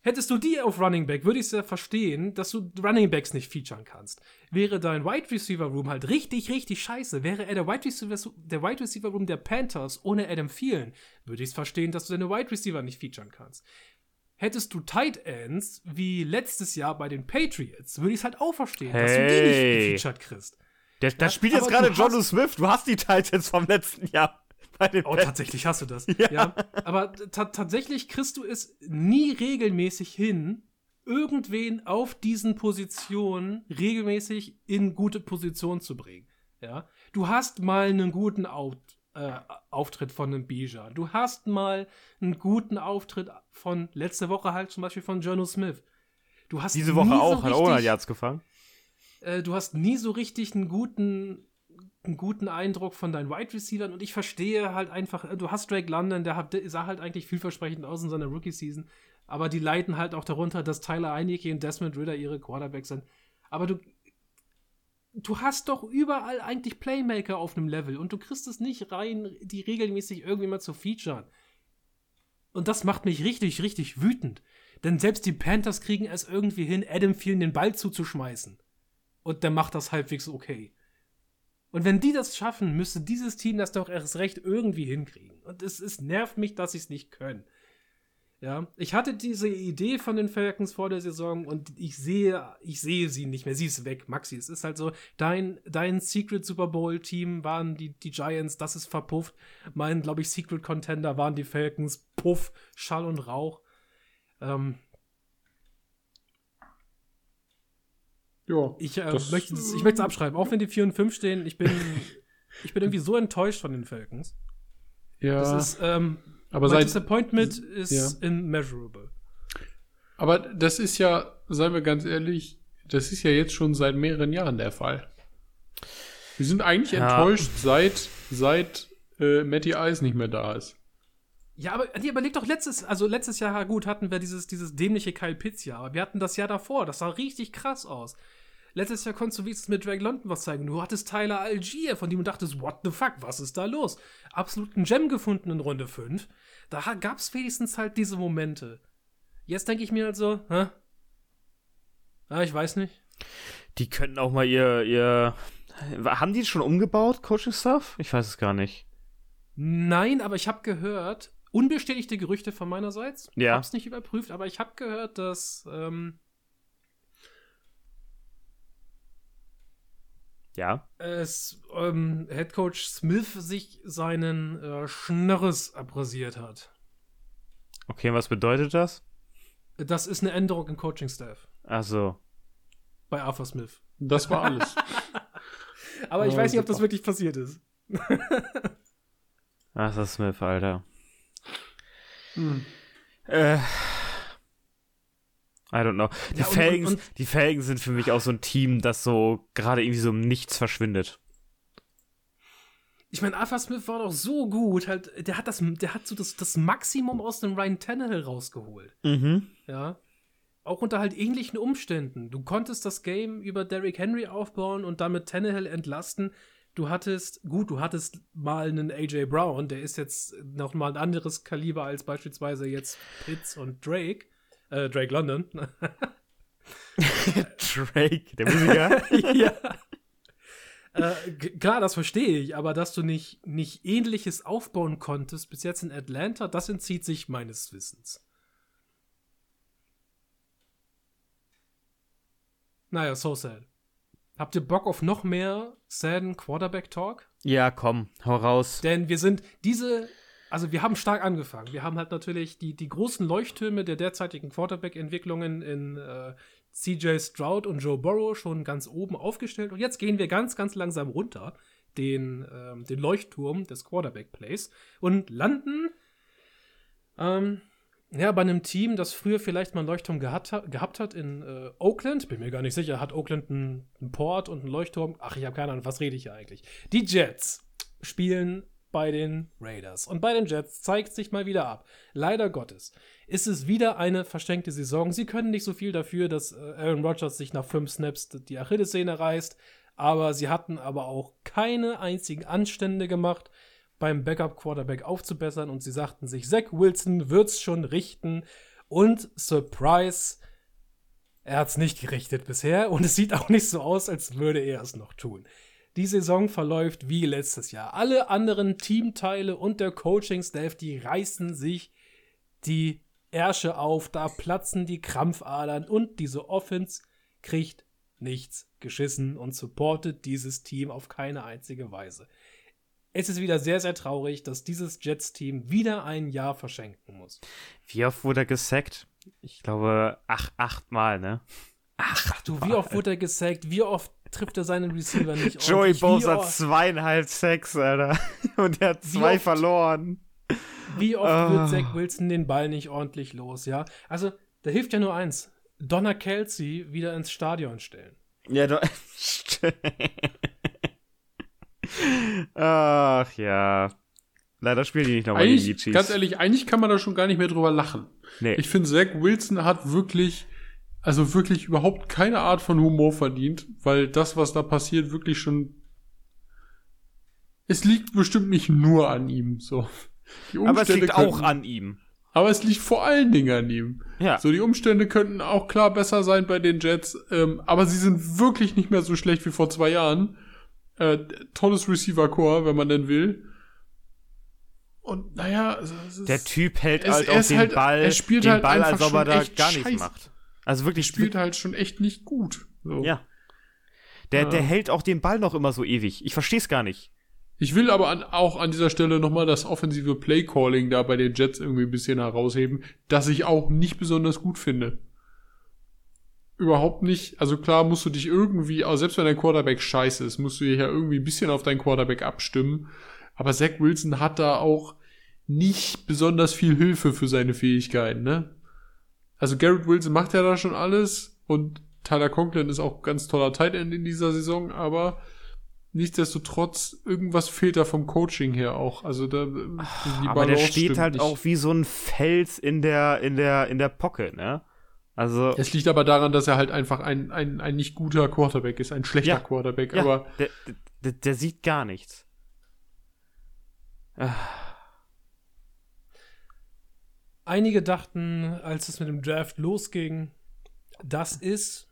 Hättest du die auf Running Back, würde ich es ja verstehen, dass du Running Backs nicht featuren kannst. Wäre dein Wide Receiver Room halt richtig, richtig scheiße, wäre er der Wide Receiver, der Wide Receiver Room der Panthers ohne Adam Thielen, würde ich es verstehen, dass du deine Wide Receiver nicht featuren kannst. Hättest du Tight Ends wie letztes Jahr bei den Patriots, würde ich es halt auch verstehen, dass du die Hey. nicht gefeatured kriegst. Der, da Ja, spielt jetzt gerade hast- Smith. Du hast die Titans vom letzten Jahr bei den Oh, Pets. tatsächlich hast du das. Ja. Aber ta tatsächlich kriegst du es nie regelmäßig hin, irgendwen auf diesen Positionen regelmäßig in gute Position zu bringen. Ja. Du hast mal einen guten Out, äh, Auftritt von einem Bijan. Du hast mal einen guten Auftritt von letzte Woche halt zum Beispiel von Jono Smith. Du hast Diese Woche nie so auch. Hat auch 100 richtig- Yards gefangen. äh, du hast nie so richtig einen guten, einen guten Eindruck von deinen Wide Receivers und ich verstehe halt einfach, äh, du hast Drake London, der, sah halt eigentlich vielversprechend aus in seiner Rookie-Season, aber die leiden halt auch darunter, dass Tyler Eineke und Desmond Ritter ihre Quarterbacks sind. Aber du, du hast doch überall eigentlich Playmaker auf einem Level und du kriegst es nicht rein, die regelmäßig irgendwie mal zu featuren. Und das macht mich richtig, richtig wütend. Denn selbst die Panthers kriegen es irgendwie hin, Adam Thielen den Ball zuzuschmeißen. Und der macht das halbwegs okay. Und wenn die das schaffen, müsste dieses Team das doch erst recht irgendwie hinkriegen. Und es, es nervt mich, dass sie es nicht können. Ja, ich hatte diese Idee von den Falcons vor der Saison und ich sehe, ich sehe sie nicht mehr. Sie ist weg, Maxi. Es ist halt so, dein, dein Secret Super Bowl Team waren die, die Giants, das ist verpufft. Mein, glaube ich, Secret Contender waren die Falcons. Puff, Schall und Rauch. Ähm, Ja. Ich, äh, möchte es ich möchte abschreiben, auch wenn die 4 und 5 stehen. Ich bin, ich bin irgendwie so enttäuscht von den Falcons. Ja. Das ist, ähm, aber mein seit, Disappointment ist ja. immeasurable. aber das ist ja, seien wir ganz ehrlich, das ist ja jetzt schon seit mehreren Jahren der Fall. Wir sind eigentlich Ja. enttäuscht, seit, seit äh, Matty Ice nicht mehr da ist. Ja, aber die überleg doch letztes, also letztes Jahr, gut, hatten wir dieses, dieses dämliche Kyle Pitts Jahr, aber wir hatten das Jahr davor, das sah richtig krass aus. Letztes Jahr konntest du wenigstens mit Drake London was zeigen. Du hattest Tyler Algier, von dem du dachtest, what the fuck, was ist da los? Absoluten Gem gefunden in Runde 5. Da gab es wenigstens halt diese Momente. Jetzt denke ich mir halt so, hä? Ah, ich weiß nicht. Die könnten auch mal ihr, ihr. Haben die schon umgebaut, Coaching-Staff? Ich weiß es gar nicht. Nein, aber ich habe gehört, unbestätigte Gerüchte von meinerseits. Ja. Hab's nicht überprüft, aber ich habe gehört, dass ähm, Ja. es ähm, Head Coach Smith sich seinen äh, Schnörres abrasiert hat. Okay, was bedeutet das? Das ist eine Änderung im Coaching-Staff Also. bei Arthur Smith. Das war alles. Aber ich Oh, weiß nicht, ob das wirklich passiert ist. Ach, ist Smith, Alter. Hm. Äh. I don't know. Die, Ja, und- Falcons, und- die Falcons sind für mich auch so ein Team, das so gerade irgendwie so im Nichts verschwindet. Ich meine, Arthur Smith war doch so gut, halt, der hat das, der hat so das, das Maximum aus dem Ryan Tannehill rausgeholt. Mhm. Ja. Auch unter halt ähnlichen Umständen. Du konntest das Game über Derrick Henry aufbauen und damit Tannehill entlasten. Du hattest, gut, du hattest mal einen AJ Brown, der ist jetzt noch mal ein anderes Kaliber als beispielsweise jetzt Pitts und Drake. Äh, Drake London. Drake, der Musiker? ja. Äh, klar, das verstehe ich, aber dass du nicht, nicht ähnliches aufbauen konntest bis jetzt in Atlanta, das entzieht sich meines Wissens. Naja, so sad. Habt ihr Bock auf noch mehr sadden Quarterback-Talk? Ja, komm, hau raus. Denn wir sind diese also wir haben stark angefangen. Wir haben halt natürlich die, die großen Leuchttürme der derzeitigen Quarterback-Entwicklungen in äh, CJ Stroud und Joe Burrow schon ganz oben aufgestellt. Und jetzt gehen wir ganz, ganz langsam runter, den, ähm, den Leuchtturm des Quarterback-Plays, und landen ähm, ja, bei einem Team, das früher vielleicht mal einen Leuchtturm gehabt, ha- gehabt hat in äh, Oakland. Bin mir gar nicht sicher. Hat Oakland einen, einen Port und einen Leuchtturm? Ach, ich habe keine Ahnung, was rede ich hier eigentlich? Die Jets spielen bei den Raiders. Und bei den Jets zeigt sich mal wieder ab. Leider Gottes ist es wieder eine verschenkte Saison. Sie können nicht so viel dafür, dass äh, Aaron Rodgers sich nach fünf Snaps die Achillessehne reißt. Aber sie hatten aber auch keine einzigen Anstände gemacht, beim Backup-Quarterback aufzubessern. Und sie sagten sich, Zach Wilson wird's schon richten. Und Surprise, er hat's nicht gerichtet bisher. Und es sieht auch nicht so aus, als würde er es noch tun. Die Saison verläuft wie letztes Jahr. Alle anderen Teamteile und der Coaching-Staff, die reißen sich die Ärsche auf, da platzen die Krampfadern und diese Offense kriegt nichts geschissen und supportet dieses Team auf keine einzige Weise. Es ist wieder sehr, sehr traurig, dass dieses Jets-Team wieder ein Jahr verschenken muss. Wie oft wurde er gesackt? Ich glaube, acht, achtmal, ne? Ach du, wie oft wurde er gesackt? Wie oft trifft er seinen Receiver nicht Joey wie, hat zweieinhalb Sacks, Alter. Und er hat zwei oft? verloren. wie oft Ah. wird Zach Wilson den Ball nicht ordentlich los, ja? Also, da hilft ja nur eins. Donna Kelsey wieder ins Stadion stellen. Ja, doch. Ach ja. Leider spielen die nicht nochmal gegen die Eigentlich, Chiefs. ganz ehrlich, eigentlich kann man da schon gar nicht mehr drüber lachen. nee. Ich finde, Zach Wilson hat wirklich, also wirklich überhaupt keine Art von Humor verdient, weil das, was da passiert, wirklich schon. Es liegt bestimmt nicht nur an ihm, so. Die Aber es liegt Umstände auch könnten- an ihm. Aber es liegt vor allen Dingen an ihm. Ja. So, die Umstände könnten auch klar besser sein bei den Jets, ähm, aber sie sind wirklich nicht mehr so schlecht wie vor zwei Jahren. Äh, tolles Receiver-Core, wenn man denn will. Und naja, es ist, Der Typ hält Es- halt auch den halt- Ball, er spielt den halt Ball als ob er da gar nichts macht. Also wirklich spielt halt schon echt nicht gut. So. Ja. Der, Ja. der hält auch den Ball noch immer so ewig. Ich versteh's gar nicht. Ich will aber an, auch an dieser Stelle nochmal das offensive Play-Calling da bei den Jets irgendwie ein bisschen herausheben, das ich auch nicht besonders gut finde. Überhaupt nicht. Also klar musst du dich irgendwie, also selbst wenn dein Quarterback scheiße ist, musst du dich ja irgendwie ein bisschen auf deinen Quarterback abstimmen. Aber Zach Wilson hat da auch nicht besonders viel Hilfe für seine Fähigkeiten, ne? Also Garrett Wilson macht ja da schon alles und Tyler Conklin ist auch ganz toller Tight End in dieser Saison, aber nichtsdestotrotz, irgendwas fehlt da vom Coaching her auch. Also da die Aber der Balance steht halt nicht. auch wie so ein Fels in der, in der, in der Pocket, ne? Also. Es liegt aber daran, dass er halt einfach ein, ein, ein nicht guter Quarterback ist, ein schlechter Ja. Quarterback. ja, Aber der, der, der sieht gar nichts. Ah, Einige dachten, als es mit dem Draft losging, das ist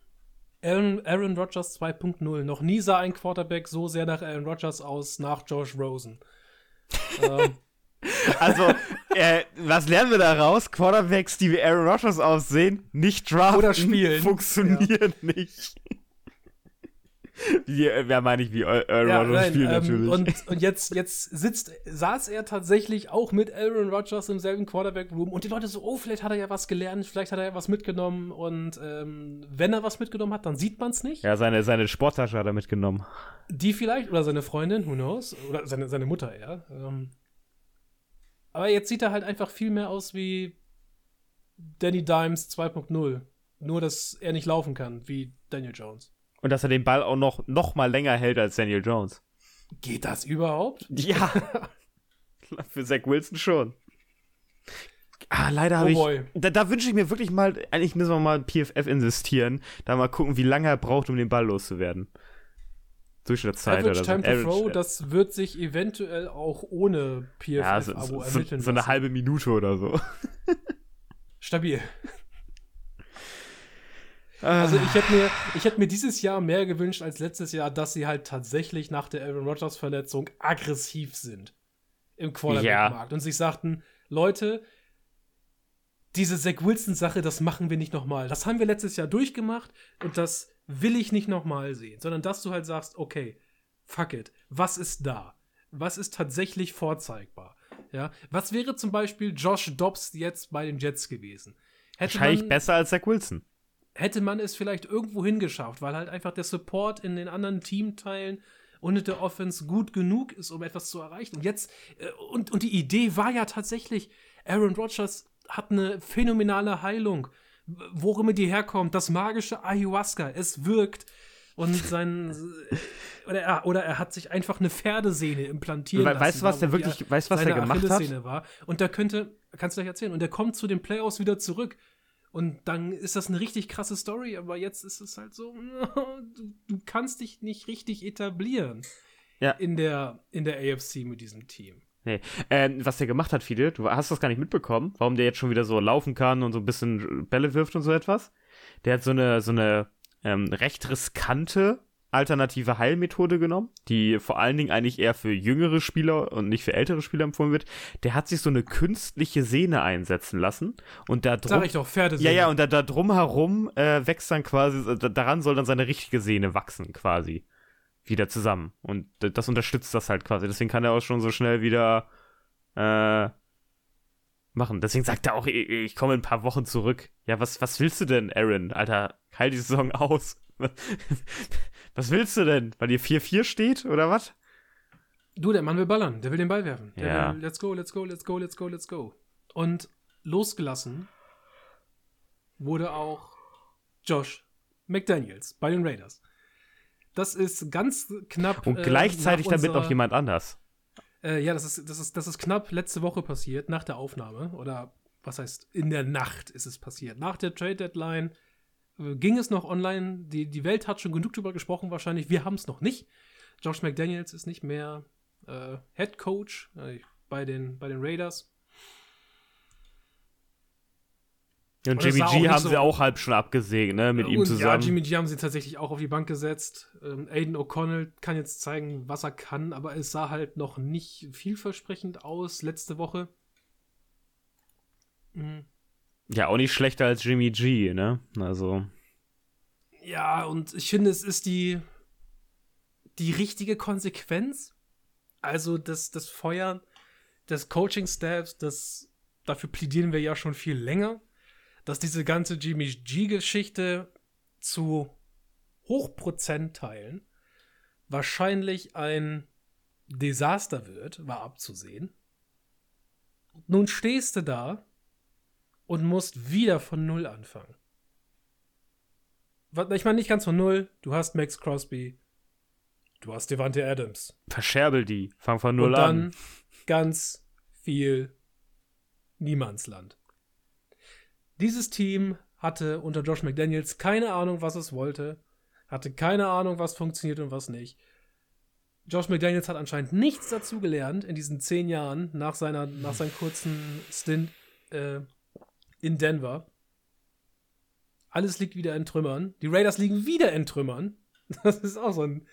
Aaron, Aaron Rodgers 2.0. Noch nie sah ein Quarterback so sehr nach Aaron Rodgers aus, nach Josh Rosen. ähm, Also, äh, was lernen wir daraus? Quarterbacks, die wie Aaron Rodgers aussehen, nicht draften, Oder spielen. funktionieren nicht. Äh, wer meine ich, wie Aaron ja, Rodgers spielen ähm, natürlich. und, und jetzt, jetzt sitzt, saß er tatsächlich auch mit Aaron Rodgers im selben Quarterback-Room und die Leute so, oh, vielleicht hat er ja was gelernt, vielleicht hat er ja was mitgenommen und ähm, wenn er was mitgenommen hat, dann sieht man es nicht. ja, seine, seine Sporttasche hat er mitgenommen. Die vielleicht, oder seine Freundin, who knows, oder seine, seine Mutter eher. Ähm, aber jetzt sieht er halt einfach viel mehr aus wie Danny Dimes 2.0. Nur, dass er nicht laufen kann, wie Daniel Jones. Und dass er den Ball auch noch, noch mal länger hält als Daniel Jones. Geht das überhaupt? Ja. Für Zach Wilson schon. Ah, leider Oh habe ich. boy. Da, da wünsche ich mir wirklich mal, eigentlich müssen wir mal PFF insistieren, da mal gucken, wie lange er braucht, um den Ball loszuwerden. Durchschnittszeit Average oder so. Time to Average, Throw, äh, das wird sich eventuell auch ohne ja, so, PFF-Abo so, so, ermitteln so eine lassen. halbe Minute oder so. Stabil. Also ich hätte mir, ich hätte mir dieses Jahr mehr gewünscht als letztes Jahr, dass sie halt tatsächlich nach der Aaron Rodgers Verletzung aggressiv sind im Quarterback-Markt und sich sagten, Leute, diese Zach Wilson-Sache, das machen wir nicht nochmal. Das haben wir letztes Jahr durchgemacht und das will ich nicht nochmal sehen, sondern dass du halt sagst, okay, fuck it, was ist da? Was ist tatsächlich vorzeigbar? Ja, was wäre zum Beispiel Josh Dobbs jetzt bei den Jets gewesen? Hätte Wahrscheinlich man, besser als Zach Wilson. Hätte man es vielleicht irgendwo hingeschafft, weil halt einfach der Support in den anderen Teamteilen und der Offense gut genug ist, um etwas zu erreichen. Und jetzt, äh, und, und die Idee war ja tatsächlich, Aaron Rodgers hat eine phänomenale Heilung. Worum die herkommt, das magische Ayahuasca, es wirkt. Und sein. Oder er, oder er hat sich einfach eine Pferdesehne implantieren lassen. Weißt du, was der wirklich, weißt was der gemacht hat? War. Und da könnte, kannst du gleich erzählen, und der kommt zu den Playoffs wieder zurück. Und dann ist das eine richtig krasse Story, aber jetzt ist es halt so, du, du kannst dich nicht richtig etablieren ja. in, der, in der AFC mit diesem Team. Nee. Ähm, was der gemacht hat, Fide, du hast das gar nicht mitbekommen, warum der jetzt schon wieder so laufen kann und so ein bisschen Bälle wirft und so etwas. Der hat so eine, so eine ähm, recht riskante alternative Heilmethode genommen, die vor allen Dingen eigentlich eher für jüngere Spieler und nicht für ältere Spieler empfohlen wird. Der hat sich so eine künstliche Sehne einsetzen lassen und da drum, Sag ich doch, Pferdesehne. Ja, ja, und da, da drumherum äh, wächst dann quasi, da, daran soll dann seine richtige Sehne wachsen quasi wieder zusammen. Und das unterstützt das halt quasi. Deswegen kann er auch schon so schnell wieder äh, machen. Deswegen sagt er auch, ich, ich komme in ein paar Wochen zurück. Ja, was, was willst du denn, Aaron? Alter, heil die Saison aus. Was willst du denn? Weil ihr 4-4 steht, oder was? Du, der Mann will ballern. Der will den Ball werfen. Der ja. will, let's go, let's go, let's go, let's go, let's go. Und losgelassen wurde auch Josh McDaniels bei den Raiders. Das ist ganz knapp. Und äh, gleichzeitig äh, damit noch jemand anders. Äh, ja, das ist, das, ist, das ist knapp letzte Woche passiert, nach der Aufnahme. Oder was heißt, in der Nacht ist es passiert. Nach der Trade Deadline äh, ging es noch online. Die, die Welt hat schon genug drüber gesprochen, wahrscheinlich. Wir haben es noch nicht. Josh McDaniels ist nicht mehr äh, Head Coach äh, bei, den, bei den Raiders. und Jimmy G haben so sie auch halb schon abgesägt, ne, mit ihm zusammen. Ja, Jimmy G haben sie tatsächlich auch auf die Bank gesetzt. Ähm, Aiden O'Connell kann jetzt zeigen, was er kann, aber es sah halt noch nicht vielversprechend aus letzte Woche. Mhm. Ja, auch nicht schlechter als Jimmy G, ne? Also. Ja, und ich finde, es ist die, die richtige Konsequenz. Also das, das Feuern des Coaching-Staffs, das, dafür plädieren wir ja schon viel länger dass diese ganze Jimmy G-Geschichte zu Hochprozentteilen wahrscheinlich ein Desaster wird, war abzusehen. Nun stehst du da und musst wieder von Null anfangen. Ich meine nicht ganz von Null. Du hast Max Crosby. Du hast Devante Adams. Verscherbel die. Fang von Null und dann an. ganz viel Niemandsland. Dieses Team hatte unter Josh McDaniels keine Ahnung, was es wollte, hatte keine Ahnung, was funktioniert und was nicht. Josh McDaniels hat anscheinend nichts dazu gelernt in diesen zehn Jahren nach, seiner, nach seinem kurzen Stint äh, in Denver. Alles liegt wieder in Trümmern. Die Raiders liegen wieder in Trümmern. Das ist auch so ein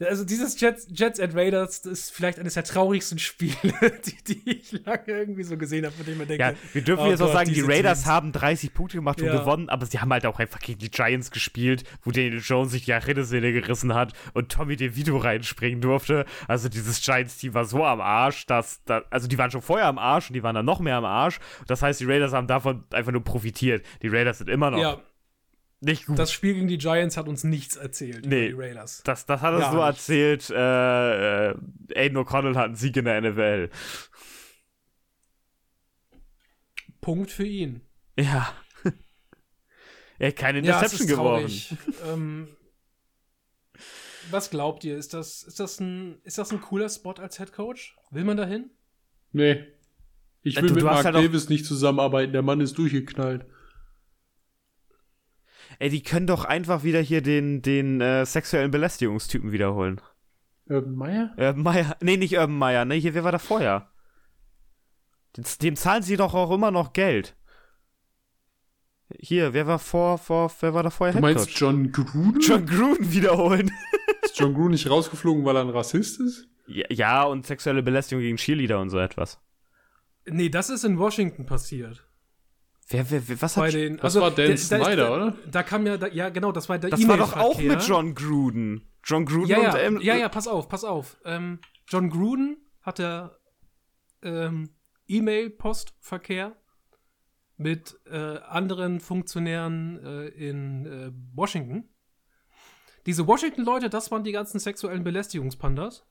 also dieses Jets, Jets and Raiders ist vielleicht eines der traurigsten Spiele, die, die ich lange irgendwie so gesehen habe, von dem man denkt. Ja, wir dürfen oh jetzt auch sagen, die Raiders Teams. haben 30 Punkte gemacht und ja. gewonnen, aber sie haben halt auch einfach gegen die Giants gespielt, wo Daniel Jones sich die Achillessehne gerissen hat und Tommy DeVito reinspringen durfte. Also dieses Giants-Team war so am Arsch, dass, dass, also die waren schon vorher am Arsch und die waren dann noch mehr am Arsch. Das heißt, die Raiders haben davon einfach nur profitiert. Die Raiders sind immer noch ja nicht gut. Das Spiel gegen die Giants hat uns nichts erzählt nee, über die Raiders. Das, das hat uns Gar nur erzählt, äh, äh, Aiden O'Connell hat einen Sieg in der NFL. Punkt für ihn. Ja. er hat keine Interception ja, geworfen. ähm, was glaubt ihr? Ist das, ist, das ein, ist das ein cooler Spot als Head Coach? Will man dahin? Nee. Ich will du, mit du Mark halt Davis nicht zusammenarbeiten. Der Mann ist durchgeknallt. Ey, die können doch einfach wieder hier den, den äh, sexuellen Belästigungstypen wiederholen. Urban Meyer? Urban Meyer. Nee, nicht Urban Meyer, ne? Hier, wer war da vorher? Dem, dem zahlen sie doch auch immer noch Geld. Hier, wer war vor, vor, wer war da vorher? Du meinst John Gruden? John Gruden wiederholen. Ist John Gruden nicht rausgeflogen, weil er ein Rassist ist? Ja, ja, und sexuelle Belästigung gegen Cheerleader und so etwas. Nee, das ist in Washington passiert. Wer, wer, wer was hat Bei den, Das also, war Dan der- da- Snyder, da, oder? Da kam ja, da, ja genau, das war der Das war doch auch mit John Gruden. John Gruden Ja, ja, und ähm, ja, ja, pass auf, pass auf. Ähm, John Gruden hatte ähm, E-Mail-Postverkehr mit äh, anderen Funktionären äh, in äh, Washington. Diese Washington-Leute, das waren die ganzen sexuellen Belästigungspandas.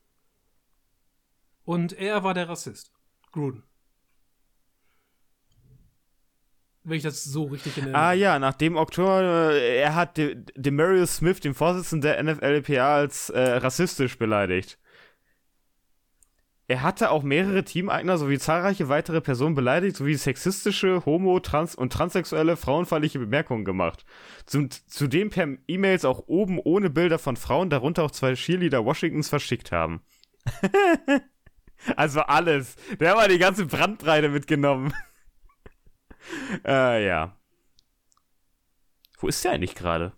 Und er war der Rassist. Gruden. Wenn ich das so richtig in Ah ja, nach dem Oktober, äh, er hat De Demarius Smith, den Vorsitzenden der NFLPA, als äh, rassistisch beleidigt. Er hatte auch mehrere Teameigner sowie zahlreiche weitere Personen beleidigt, sowie sexistische, homo-, trans- und transsexuelle, frauenfeindliche Bemerkungen gemacht. Zum, zudem per E-Mails auch oben ohne Bilder von Frauen, darunter auch zwei Cheerleader Washingtons, verschickt haben. also alles. Der hat mal die ganze Brandbreite mitgenommen. äh, ja. Wo ist der eigentlich gerade?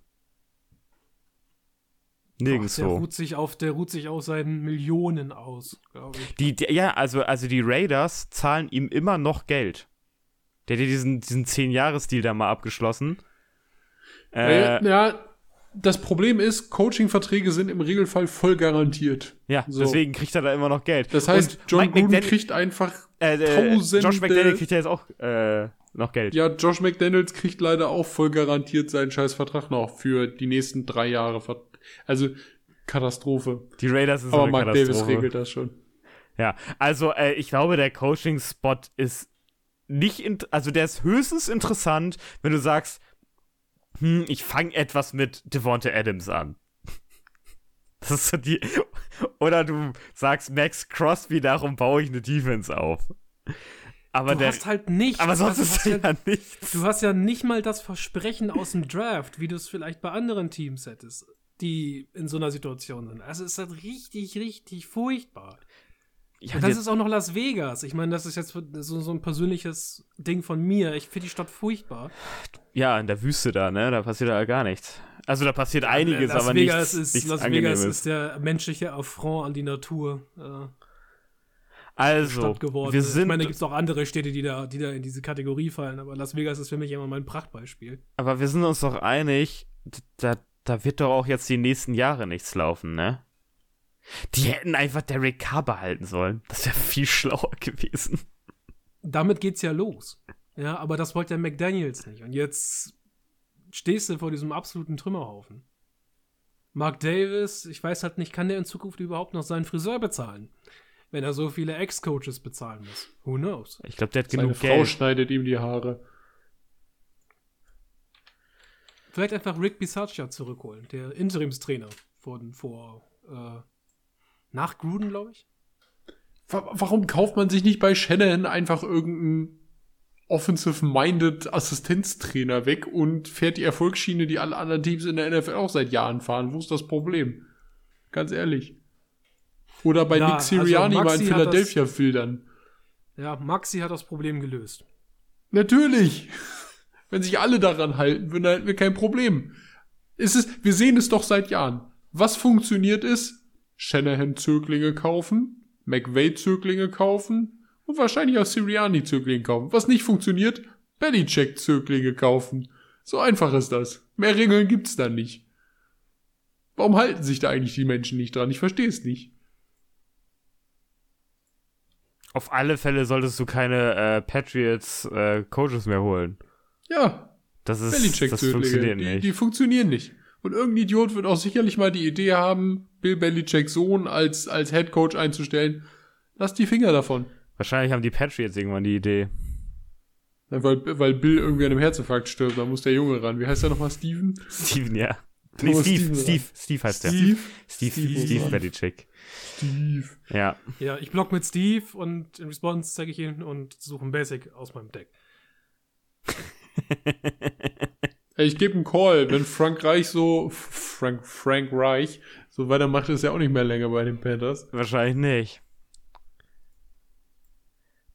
Ach, der Nirgendwo. ruht sich auf, der ruht sich aus seinen Millionen aus, glaube ich. Die, die, ja, also, also die Raiders zahlen ihm immer noch Geld. Der hat ja diesen, diesen 10-Jahres-Deal da mal abgeschlossen. Äh, ja, das Problem ist, Coaching-Verträge sind im Regelfall voll garantiert. ja, so. deswegen kriegt er da immer noch Geld. Das heißt, Und John Mike Gruden McDaniel- kriegt einfach, äh, äh, Josh McDaniel kriegt ja jetzt auch äh, noch Geld. ja, Josh McDaniels kriegt leider auch voll garantiert seinen scheiß Vertrag noch für die nächsten drei Jahre. Also, Katastrophe. Die Raiders ist Aber eine Mark Davis Katastrophe. regelt das schon. Ja, also äh, ich glaube, der Coaching-Spot ist nicht, also der ist höchstens interessant, wenn du sagst, hm, ich fange etwas mit Devonta Adams an. Das ist so die, oder du sagst Max Crosby, darum baue ich eine Defense auf. Aber du der, hast halt nicht. aber sonst also, ist ja, ja, nichts. du hast ja nicht mal das Versprechen aus dem Draft, wie du es vielleicht bei anderen Teams hättest, die in so einer Situation sind. Also es ist halt richtig, richtig furchtbar. Ja, Und das ist auch noch Las Vegas. Ich meine, das ist jetzt so, so ein persönliches Ding von mir. Ich finde die Stadt furchtbar. ja, in der Wüste da, ne? Da passiert ja gar nichts. Also da passiert einiges, Las aber Vegas nichts, ist, nichts Las. Vegas ist der menschliche Affront an die Natur. Also, Stadt geworden. wir ich sind meine, da gibt es auch andere Städte, die da, die da in diese Kategorie fallen, aber Las Vegas ist für mich immer mein Prachtbeispiel. Aber wir sind uns doch einig, da, da wird doch auch jetzt die nächsten Jahre nichts laufen, ne? Die hätten einfach Derek Carr behalten sollen. Das wäre viel schlauer gewesen. Damit geht's ja los. Ja, aber das wollte ja McDaniels nicht. Und jetzt stehst du vor diesem absoluten Trümmerhaufen. Mark Davis, ich weiß halt nicht, kann der in Zukunft überhaupt noch seinen Friseur bezahlen? Wenn er so viele Ex-Coaches bezahlen muss. Who knows? Ich glaube, der hat Seine genug Frau Geld. schneidet ihm die Haare. Vielleicht einfach Rick Bisaccia zurückholen, der Interimstrainer von vor äh, nach Gruden, glaube ich. Wa- Warum kauft man sich nicht bei Shanahan einfach irgendeinen offensive-minded Assistenztrainer weg und fährt die Erfolgsschiene, die alle anderen Teams in der NFL auch seit Jahren fahren? Wo ist das Problem? Ganz ehrlich. Oder bei Na, Nick Sirianni also mal in Maxi hat das- Philadelphia filtern. Ja, Maxi hat das Problem gelöst. Natürlich. Wenn sich alle daran halten, würden, dann hätten wir kein Problem. Es ist, wir sehen es doch seit Jahren. Was funktioniert ist, Shanahan-Zöglinge kaufen, McVay-Zöglinge kaufen und wahrscheinlich auch Sirianni-Zöglinge kaufen. Was nicht funktioniert, Belichick-Zöglinge kaufen. So einfach ist das. Mehr Regeln gibt's da nicht. Warum halten sich da eigentlich die Menschen nicht dran? Ich verstehe es nicht. Auf alle Fälle solltest du keine äh, Patriots äh, Coaches mehr holen. Ja, Das ist das funktioniert Die, nicht. die funktionieren nicht. Und irgendein Idiot wird auch sicherlich mal die Idee haben, Bill Belichicks Sohn als, als Head Coach einzustellen. Lass die Finger davon. Wahrscheinlich haben die Patriots irgendwann die Idee. Ja, Weil, weil Bill irgendwie an einem Herzinfarkt stirbt, da muss der Junge ran. Wie heißt der nochmal? Steven? Steven, ja. Nee, Steve, Steven, Steve, Steve heißt der. Steve? Steve, Steve, Steve. Belichick. Steve. Ja. Ja, ich block mit Steve und in Response zeige ich ihn und suche ein Basic aus meinem Deck. Ey, ich gebe einen Call, wenn Frank Reich so, Frank, Frank Reich, so weitermacht, ist er auch nicht mehr länger bei den Panthers. Wahrscheinlich nicht.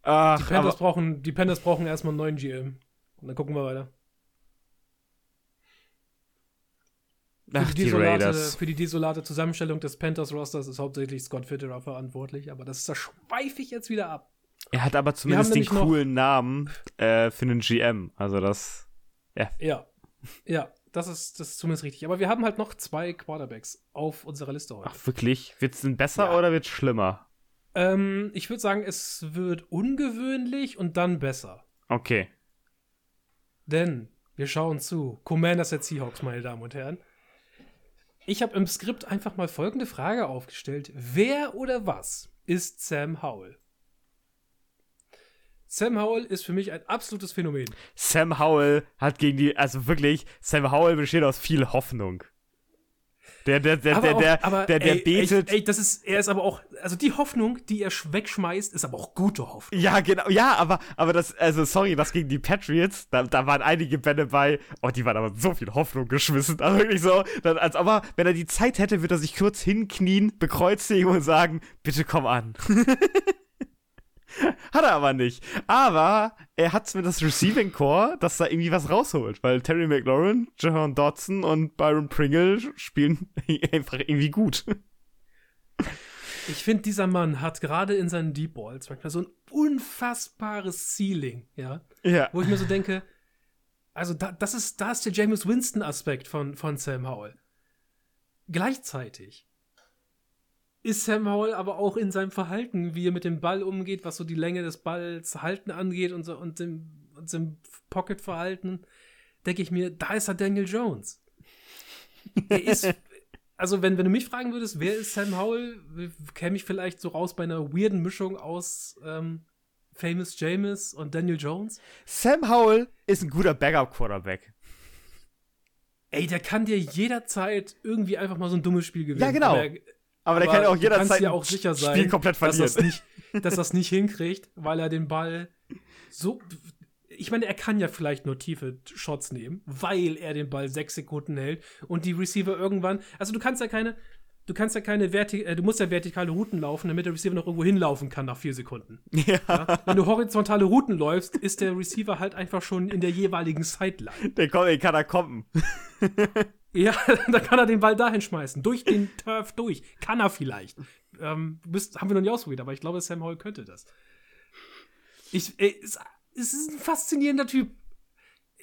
Ach, Die Panthers, aber, brauchen, die Panthers brauchen erstmal einen neuen GM. Und dann gucken wir weiter. Für, ach, die die desolate, Raiders. für die desolate Zusammenstellung des Panthers-Rosters ist hauptsächlich Scott Fitterer verantwortlich, aber das, das schweife ich jetzt wieder ab. Er hat aber zumindest den coolen Namen äh, für einen GM. Also das. Ja. Ja, das ist, das ist zumindest richtig. Aber wir haben halt noch zwei Quarterbacks auf unserer Liste heute. Ach, wirklich? Wird's denn besser Ja. oder wird's schlimmer? Ähm, ich würde sagen, es wird ungewöhnlich und dann besser. Okay. Denn wir schauen zu. Commanders der Seahawks, meine Damen und Herren. Ich habe im Skript einfach mal folgende Frage aufgestellt. Wer oder was ist Sam Howell? Sam Howell ist für mich ein absolutes Phänomen. Sam Howell hat gegen die, also wirklich, Sam Howell besteht aus viel Hoffnung. Der, der, der, der, auch- der, aber, der, der ey, betet. Ey, ey, das ist, er ist aber auch, also die Hoffnung, die er sch- wegschmeißt, ist aber auch gute Hoffnung. Ja, genau, ja, aber, aber das, also sorry, das gegen die Patriots, da, da waren einige Bälle bei, oh, die waren aber so viel Hoffnung geschmissen, also wirklich so, dann, als aber, wenn er die Zeit hätte, würde er sich kurz hinknien, bekreuzigen und sagen, bitte komm an. hat er aber nicht. Aber er hat mit das Receiving Core, dass da irgendwie was rausholt, weil Terry McLaurin, Jahan Dodson und Byron Pringle spielen einfach irgendwie gut. Ich finde, dieser Mann hat gerade in seinen Deep Balls manchmal so ein unfassbares Ceiling, ja. Ja. Wo ich mir so denke, also da, das ist, da ist der James Winston-Aspekt von, von Sam Howell. Gleichzeitig ist Sam Howell aber auch in seinem Verhalten, wie er mit dem Ball umgeht, was so die Länge des Balls halten angeht und so und dem, und dem Pocket-Verhalten, denke ich mir, da ist er Daniel Jones. Er ist, also wenn, wenn du mich fragen würdest, wer ist Sam Howell, käme ich vielleicht so raus bei einer weirden Mischung aus ähm, Famous James und Daniel Jones. Sam Howell ist ein guter Backup-Quarterback. Ey, der kann dir jederzeit irgendwie einfach mal so ein dummes Spiel gewinnen. Ja, genau. Aber, Aber, der kann ja auch jederzeit ein auch sicher Spiel sein, komplett dass verlieren. das nicht, dass das nicht hinkriegt, weil er den Ball so. Ich meine, er kann ja vielleicht nur tiefe Shots nehmen, weil er den Ball sechs Sekunden hält und die Receiver irgendwann. Also du kannst ja keine. Du kannst ja keine Verti äh, du musst ja vertikale Routen laufen, damit der Receiver noch irgendwo hinlaufen kann nach vier Sekunden. ja. Ja? Wenn du horizontale Routen läufst, ist der Receiver halt einfach schon in der jeweiligen Sideline. Der, kommt, der kann da kommen. Ja, da kann er den Ball dahin schmeißen. Durch den Turf durch. Kann er vielleicht. Ähm, bist, haben wir noch nie ausprobiert, aber ich glaube, Sam Howell könnte das. Ich, ey, es, es ist ein faszinierender Typ.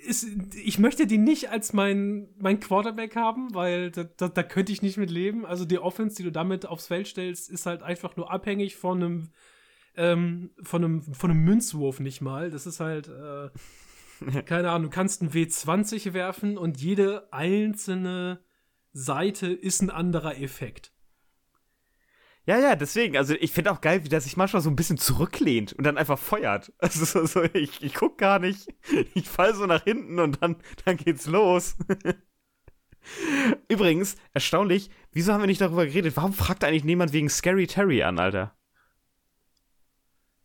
Es, ich möchte den nicht als mein, mein Quarterback haben, weil da, da, da könnte ich nicht mit leben. Also die Offense, die du damit aufs Feld stellst, ist halt einfach nur abhängig von einem, ähm, von einem, von einem Münzwurf nicht mal. Das ist halt, äh, keine Ahnung, du kannst einen W20 werfen und jede einzelne Seite ist ein anderer Effekt. Ja, ja, deswegen. Also ich finde auch geil, wie der sich manchmal so ein bisschen zurücklehnt und dann einfach feuert. Also so, so ich, ich guck gar nicht. Ich fall so nach hinten und dann, dann geht's los. Übrigens, erstaunlich, wieso haben wir nicht darüber geredet? Warum fragt eigentlich niemand wegen Scary Terry an, Alter?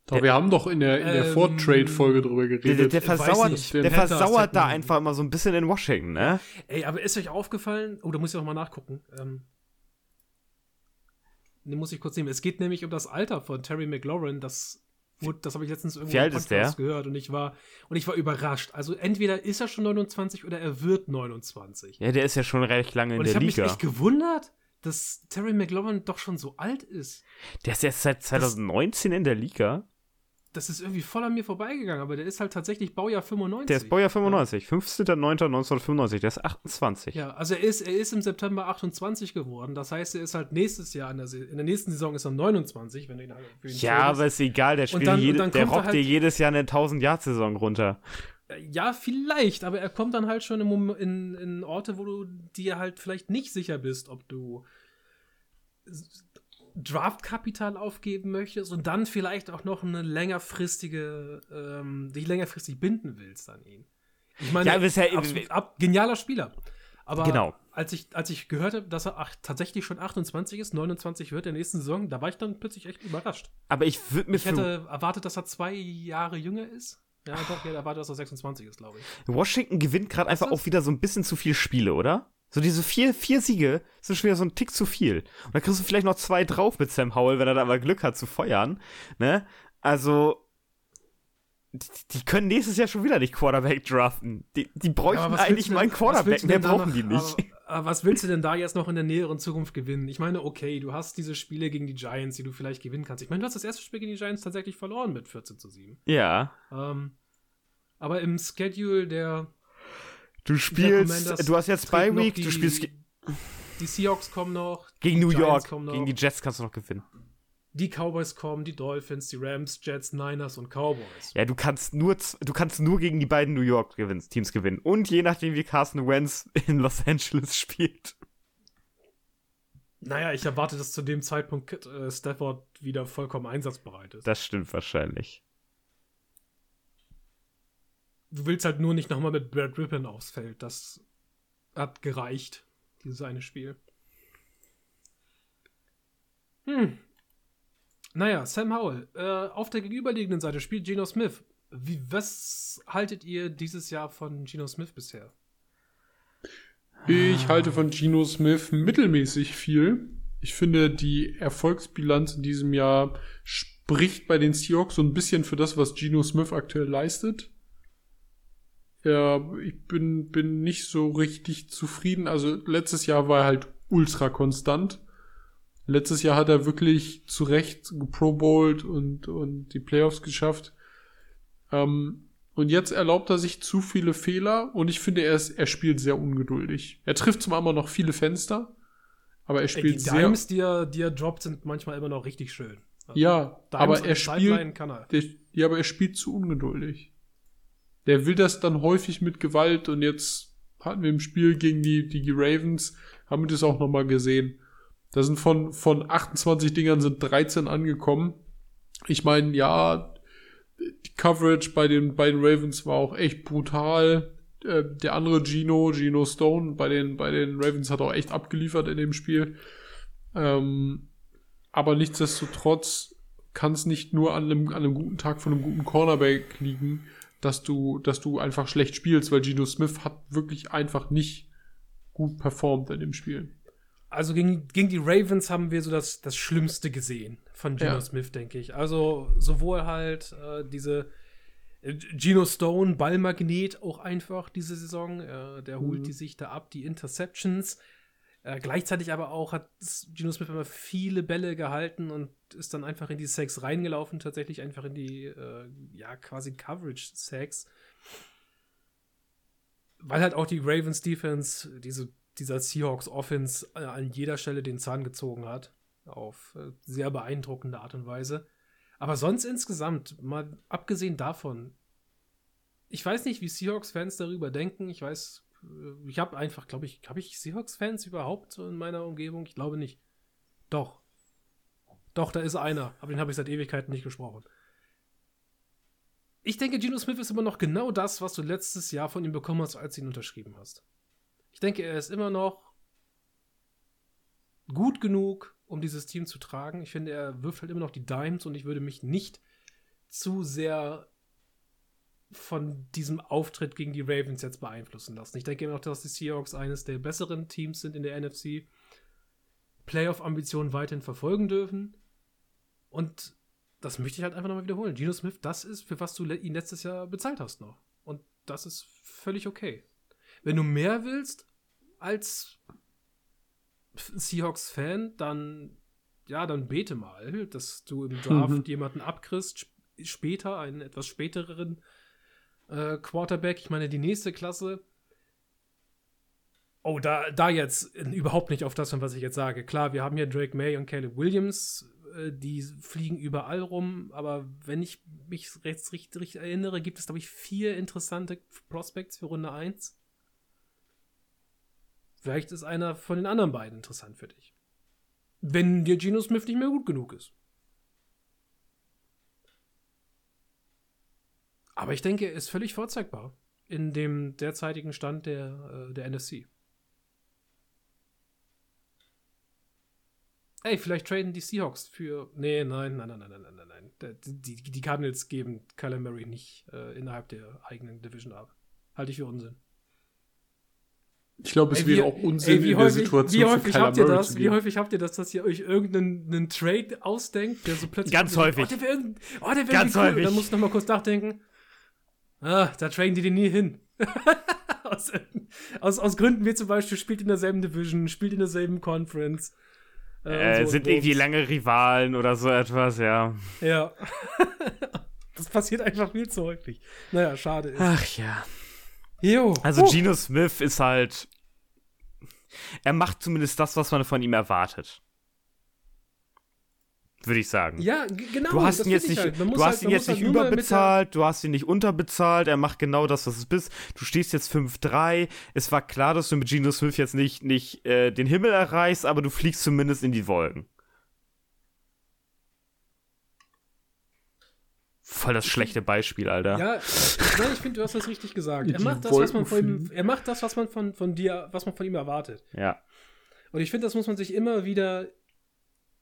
Doch, wir haben doch in der, in der Ähm, Vor-Trade-Folge drüber Der, geredet. der, der versauert, nicht. der versauert da einfach immer so ein bisschen in Washington, ne? Ey, aber ist euch aufgefallen? Oh, da muss ich auch mal nachgucken. Ähm, den muss ich kurz nehmen. Es geht nämlich um das Alter von Terry McLaurin. Das, das habe ich letztens irgendwo Wie alt ist der? gehört und ich war und ich war überrascht. Also entweder ist er schon 29 oder er wird 29. Ja, der ist ja schon recht lange in und ich der habe mich Liga. echt gewundert, dass Terry McLaurin doch schon so alt ist. Der ist erst seit 2019 in der Liga. Das ist irgendwie voll an mir vorbeigegangen, aber der ist halt tatsächlich Baujahr 95. Der ist Baujahr 95, 15.09.1995, der ist 28. Ja, also er ist, er ist im September 28 geworden. Das heißt, er ist halt nächstes Jahr, in der, in der nächsten Saison ist er 29, wenn du ihn halt Ja, aber ist egal, der spielt dann- jede, der er rockt dir halt- jedes Jahr eine 1000-Jahr-Saison runter. Ja, vielleicht, aber er kommt dann halt schon im Mom- in, in Orte, wo du dir halt vielleicht nicht sicher bist, ob du Draftkapital aufgeben möchtest und dann vielleicht auch noch eine längerfristige, ähm, dich längerfristig binden willst an ihn. Ich meine, Ja, ja- absolut, ab, genialer Spieler. Aber Genau. als, ich, als ich gehört habe, dass er ach, tatsächlich schon 28 ist, 29 wird der nächsten Saison, da war ich dann plötzlich echt überrascht. Aber ich würde mir Ich hätte erwartet, dass er zwei Jahre jünger ist. Ja, doch, ich hätte erwartet, dass er 26 ist, glaube ich. Washington gewinnt gerade einfach das? auch wieder so ein bisschen zu viel Spiele, oder? So diese vier, vier Siege sind schon wieder so ein Tick zu viel. Und dann kriegst du vielleicht noch zwei drauf mit Sam Howell, wenn er da mal Glück hat zu feuern. Ne? Also, die, die können nächstes Jahr schon wieder nicht Quarterback draften. Die, die bräuchten eigentlich mal einen Quarterback, mehr brauchen danach- die nicht. Aber, Aber was willst du denn da jetzt noch in der näheren Zukunft gewinnen? Ich meine, okay, du hast diese Spiele gegen die Giants, die du vielleicht gewinnen kannst. Ich meine, du hast das erste Spiel gegen die Giants tatsächlich verloren mit 14 zu 7. Ja. Ähm, aber im Schedule der Du spielst, du hast jetzt Bye Week, die, du spielst die Seahawks kommen noch, gegen New York, noch. gegen die Jets kannst du noch gewinnen. die Cowboys kommen, die Dolphins, die Rams, Jets, Niners und Cowboys. Ja, du kannst nur, du kannst nur gegen die beiden New York Teams gewinnen. Und je nachdem, wie Carson Wentz in Los Angeles spielt. Naja, ich erwarte, dass zu dem Zeitpunkt äh, Stafford wieder vollkommen einsatzbereit ist. Das stimmt wahrscheinlich. Du willst halt nur nicht nochmal mit Brad Rippon aufs Feld. Das hat gereicht, dieses eine Spiel. Hm. Naja, Sam Howell. Äh, auf der gegenüberliegenden Seite spielt Geno Smith. Wie, was haltet ihr dieses Jahr von Geno Smith bisher? Ich halte von Geno Smith mittelmäßig viel. Ich finde, die Erfolgsbilanz in diesem Jahr spricht bei den Seahawks so ein bisschen für das, was Geno Smith aktuell leistet. Ja, ich bin, bin nicht so richtig zufrieden. Also letztes Jahr war er halt ultra konstant. Letztes Jahr hat er wirklich zu Recht geprobowlt und, und die Playoffs geschafft. Ähm, und jetzt erlaubt er sich zu viele Fehler und ich finde, er, ist, er spielt sehr ungeduldig. Er trifft zwar immer noch viele Fenster, aber er spielt die sehr. Dimes, die er, die er droppt, sind manchmal immer noch richtig schön. Also, ja, aber er spielt. kann er. Der, ja, aber er spielt zu ungeduldig. Der will das dann häufig mit Gewalt und jetzt hatten wir im Spiel gegen die, die Ravens, haben wir das auch nochmal gesehen. Da sind von, von 28 Dingern sind 13 angekommen. Ich meine, ja, die Coverage bei den, bei den Ravens war auch echt brutal. Äh, der andere Gino, Gino Stone, bei den, bei den Ravens hat auch echt abgeliefert in dem Spiel. Ähm, aber nichtsdestotrotz kann es nicht nur an einem, an einem guten Tag von einem guten Cornerback liegen, dass du, dass du einfach schlecht spielst, weil Gino Smith hat wirklich einfach nicht gut performt in dem Spiel. Also gegen, gegen die Ravens haben wir so das, das Schlimmste gesehen von Geno Ja. Smith, denke ich. Also sowohl halt äh, diese äh, Geno Stone, Ballmagnet auch einfach diese Saison. Äh, der holt Mhm. die sich da ab, die Interceptions. Äh, gleichzeitig aber auch hat Geno Smith immer viele Bälle gehalten und ist dann einfach in die Sacks reingelaufen, tatsächlich einfach in die, äh, ja, quasi Coverage-Sacks. Weil halt auch die Ravens Defense, diese, dieser Seahawks Offense äh, an jeder Stelle den Zahn gezogen hat. Auf äh, sehr beeindruckende Art und Weise. Aber sonst insgesamt, mal abgesehen davon, ich weiß nicht, wie Seahawks-Fans darüber denken. Ich weiß, äh, ich habe einfach, glaube ich, habe ich Seahawks-Fans überhaupt in meiner Umgebung? Ich glaube nicht. Doch. Doch, da ist einer, aber den habe ich seit Ewigkeiten nicht gesprochen. Ich denke, Geno Smith ist immer noch genau das, was du letztes Jahr von ihm bekommen hast, als du ihn unterschrieben hast. Ich denke, er ist immer noch gut genug, um dieses Team zu tragen. Ich finde, er wirft halt immer noch die Dimes und ich würde mich nicht zu sehr von diesem Auftritt gegen die Ravens jetzt beeinflussen lassen. Ich denke immer noch, dass die Seahawks eines der besseren Teams sind in der NFC. Playoff-Ambitionen weiterhin verfolgen dürfen. Und das möchte ich halt einfach nochmal wiederholen. Geno Smith, das ist, für was du ihn letztes Jahr bezahlt hast noch. Und das ist völlig okay. Wenn du mehr willst als Seahawks-Fan, dann, ja, dann bete mal, dass du im Draft Mhm. jemanden abkriegst, sp später, einen etwas späteren äh, Quarterback. Ich meine, die nächste Klasse. Oh, da, da jetzt überhaupt nicht auf das, von was ich jetzt sage. Klar, wir haben hier Drake May und Caleb Williams, die fliegen überall rum, aber wenn ich mich richtig, richtig erinnere, gibt es, glaube ich, vier interessante Prospects für Runde 1. Vielleicht ist einer von den anderen beiden interessant für dich. Wenn dir Geno Smith nicht mehr gut genug ist. Aber ich denke, er ist völlig vorzeigbar in dem derzeitigen Stand der, äh, der NFC. ey, vielleicht traden die Seahawks für. Nee, nein, nein, nein, nein, nein, nein, nein. nein. Die, die, Cardinals geben Kyler Murray nicht äh, innerhalb der eigenen Division ab. Halte ich für Unsinn. Ich glaube, es ey, wäre auch Unsinn ey, in häufig, der Situation. Wie häufig habt ihr Murray das? Wie häufig habt ihr das, dass ihr euch irgendeinen Trade ausdenkt, der so plötzlich. Ganz so, häufig. Oh, der wäre oh, wär Ganz cool. häufig. Dann musst du nochmal kurz nachdenken. Ah, da traden die den nie hin. aus, aus, aus Gründen wie zum Beispiel, spielt in derselben Division, spielt in derselben Conference. Äh, so sind irgendwie lange Rivalen oder so etwas, ja. Ja. das passiert einfach viel zu häufig. Naja, schade ist. Ach ja. Jo. Also uh. Geno Smith ist halt. Er macht zumindest das, was man von ihm erwartet würde ich sagen. Ja, genau. Du hast ihn jetzt nicht, halt. du hast halt, ihn jetzt nicht halt überbezahlt, du hast ihn nicht unterbezahlt, er macht genau das, was es bist. Du stehst jetzt 5-3. Es war klar, dass du mit Geno Smith jetzt nicht, nicht äh, den Himmel erreichst, aber du fliegst zumindest in die Wolken. Voll das schlechte Beispiel, Alter. Ja, nein, ich finde, du hast das richtig gesagt. Er macht das, was man von ihm, er macht das, was man von, von dir, was man von ihm erwartet. Ja. Und ich finde, das muss man sich immer wieder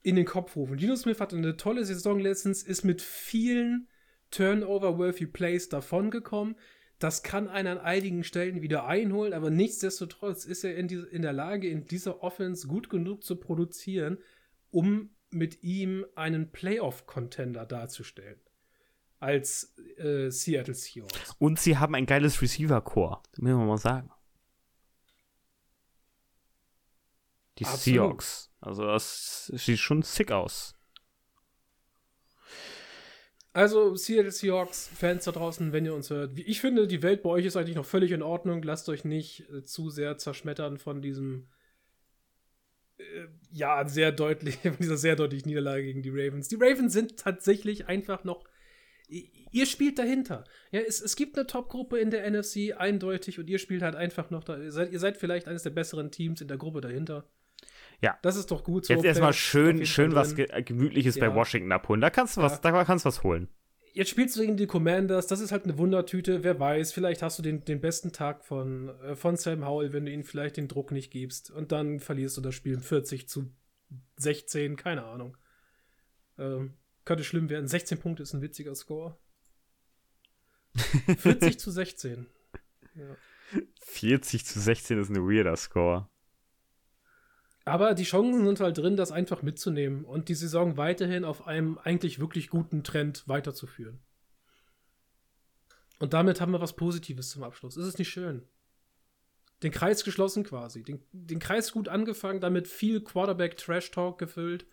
in den Kopf rufen. Gino Smith hatte eine tolle Saison letztens, ist mit vielen Turnover-worthy Plays davongekommen. Das kann einen an einigen Stellen wieder einholen, aber nichtsdestotrotz ist er in, die, in der Lage, in dieser Offense gut genug zu produzieren, um mit ihm einen Playoff-Contender darzustellen. Als äh, Seattle Seahawks. Und sie haben ein geiles Receiver-Core, müssen wir mal sagen. Die Absolut. Seahawks. Also das sieht schon sick aus. Also, Seattle Seahawks, Fans da draußen, wenn ihr uns hört. Ich finde, die Welt bei euch ist eigentlich noch völlig in Ordnung. Lasst euch nicht äh, zu sehr zerschmettern von diesem, äh, ja, sehr deutlich, von dieser sehr deutlichen Niederlage gegen die Ravens. Die Ravens sind tatsächlich einfach noch, ihr spielt dahinter. Ja, es, es gibt eine Top-Gruppe in der NFC, eindeutig, und ihr spielt halt einfach noch da. Ihr seid, ihr seid vielleicht eines der besseren Teams in der Gruppe dahinter. Ja. Das ist doch gut so. Jetzt erstmal schön, schön was Ge Gemütliches ja. bei Washington abholen. Da kannst du was, ja. da kannst du was holen. Jetzt spielst du gegen die Commanders, das ist halt eine Wundertüte, wer weiß, vielleicht hast du den, den besten Tag von, äh, von Sam Howell, wenn du ihm vielleicht den Druck nicht gibst und dann verlierst du das Spiel 40 zu 16, keine Ahnung. Ähm, könnte schlimm werden. 16 Punkte ist ein witziger Score. 40 zu 16. Ja. 40 zu 16 ist ein weirder Score. Aber die Chancen sind halt drin, das einfach mitzunehmen und die Saison weiterhin auf einem eigentlich wirklich guten Trend weiterzuführen. Und damit haben wir was Positives zum Abschluss. Ist es nicht schön? Den Kreis geschlossen quasi. Den, den Kreis gut angefangen, damit viel Quarterback-Trash-Talk gefüllt.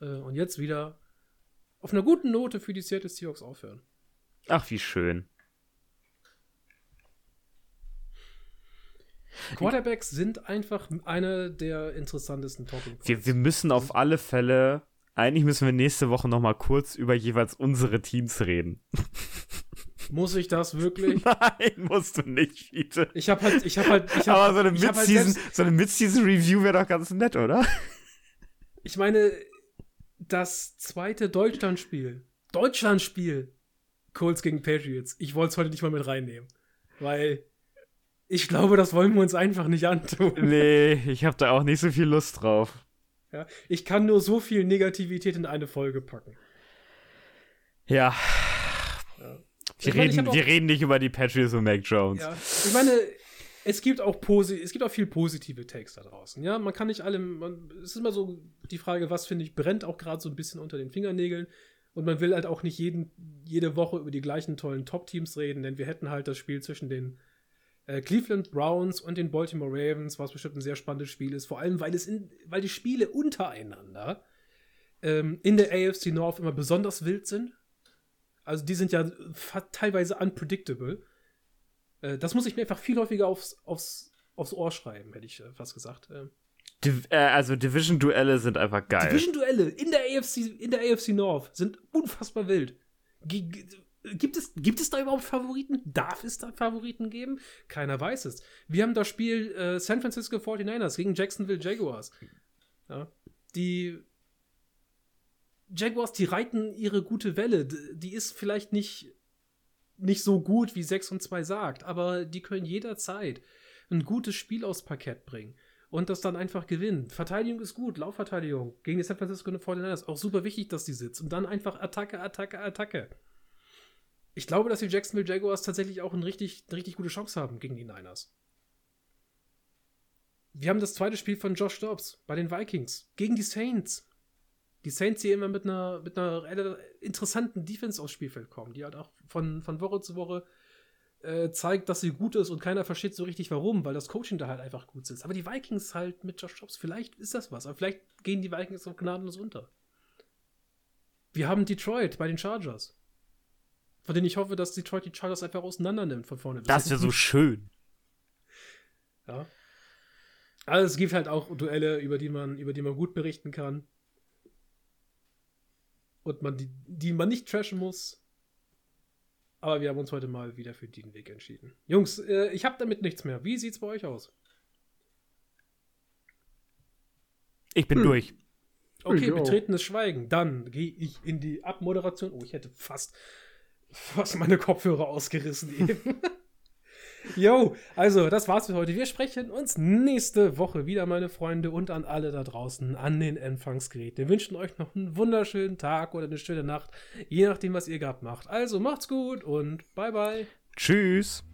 Äh, und jetzt wieder auf einer guten Note für die Seattle Seahawks aufhören. Ach, wie schön. Quarterbacks sind einfach eine der interessantesten Points. Wir, wir müssen auf alle Fälle, eigentlich müssen wir nächste Woche noch mal kurz über jeweils unsere Teams reden. Muss ich das wirklich? Nein, musst du nicht, Fiete. Ich habe halt, ich habe halt, ich hab, Aber so eine halt Mid-Season, halt so eine Mid-Season-Review wäre doch ganz nett, oder? Ich meine, das zweite Deutschlandspiel, Deutschlandspiel, Colts gegen Patriots. Ich wollte es heute nicht mal mit reinnehmen, weil ich glaube, das wollen wir uns einfach nicht antun. Nee, ich habe da auch nicht so viel Lust drauf. Ja, ich kann nur so viel Negativität in eine Folge packen. Ja. ja. Wir, meine, reden, wir reden nicht über die Patriots und Mac Jones. Ja. Ich meine, es gibt auch posi es gibt auch viel positive Takes da draußen. Ja, man kann nicht allem, man, es ist immer so die Frage, was finde ich brennt auch gerade so ein bisschen unter den Fingernägeln. Und man will halt auch nicht jeden, jede Woche über die gleichen tollen Top-Teams reden, denn wir hätten halt das Spiel zwischen den äh, Cleveland Browns und den Baltimore Ravens, was bestimmt ein sehr spannendes Spiel ist, vor allem weil es in, weil die Spiele untereinander ähm, in der AFC North immer besonders wild sind. Also die sind ja teilweise unpredictable. Äh, das muss ich mir einfach viel häufiger aufs, aufs, aufs Ohr schreiben, hätte ich äh, fast gesagt. Ähm. Div äh, also Division-Duelle sind einfach geil. Division-Duelle in der AFC, in der AFC North sind unfassbar wild. G Gibt es, gibt es da überhaupt Favoriten? Darf es da Favoriten geben? Keiner weiß es. Wir haben das Spiel äh, San Francisco 49ers gegen Jacksonville Jaguars. Ja, die Jaguars, die reiten ihre gute Welle. Die ist vielleicht nicht, nicht so gut, wie 6 und 2 sagt, aber die können jederzeit ein gutes Spiel aufs Parkett bringen und das dann einfach gewinnen. Verteidigung ist gut, Laufverteidigung gegen die San Francisco 49ers. Auch super wichtig, dass die sitzt. Und dann einfach Attacke, Attacke, Attacke ich glaube, dass die Jacksonville Jaguars tatsächlich auch eine richtig, eine richtig gute Chance haben gegen die Niners. Wir haben das zweite Spiel von Josh Dobbs bei den Vikings gegen die Saints. Die Saints, die immer mit einer, mit einer interessanten Defense aufs Spielfeld kommen, die halt auch von, von Woche zu Woche äh, zeigt, dass sie gut ist und keiner versteht so richtig warum, weil das Coaching da halt einfach gut sitzt. Aber die Vikings halt mit Josh Jobs, vielleicht ist das was, aber vielleicht gehen die Vikings auf gnadenlos unter. Wir haben Detroit bei den Chargers. Von denen ich hoffe, dass Detroit die Chargers einfach auseinander nimmt von vorne Das wäre so schön. Ja. Also es gibt halt auch Duelle, über die man, über die man gut berichten kann. Und man die, die man nicht trashen muss. Aber wir haben uns heute mal wieder für den Weg entschieden. Jungs, äh, ich habe damit nichts mehr. Wie sieht's bei euch aus? Ich bin durch. Okay, Ich auch. betretenes Schweigen. Dann gehe ich in die Abmoderation. Oh, ich hätte fast, fast meine Kopfhörer ausgerissen eben. Jo, also das war's für heute. Wir sprechen uns nächste Woche wieder, meine Freunde, und an alle da draußen an den Empfangsgeräten. Wir wünschen euch noch einen wunderschönen Tag oder eine schöne Nacht, je nachdem, was ihr gehabt macht. Also macht's gut und bye bye. Tschüss.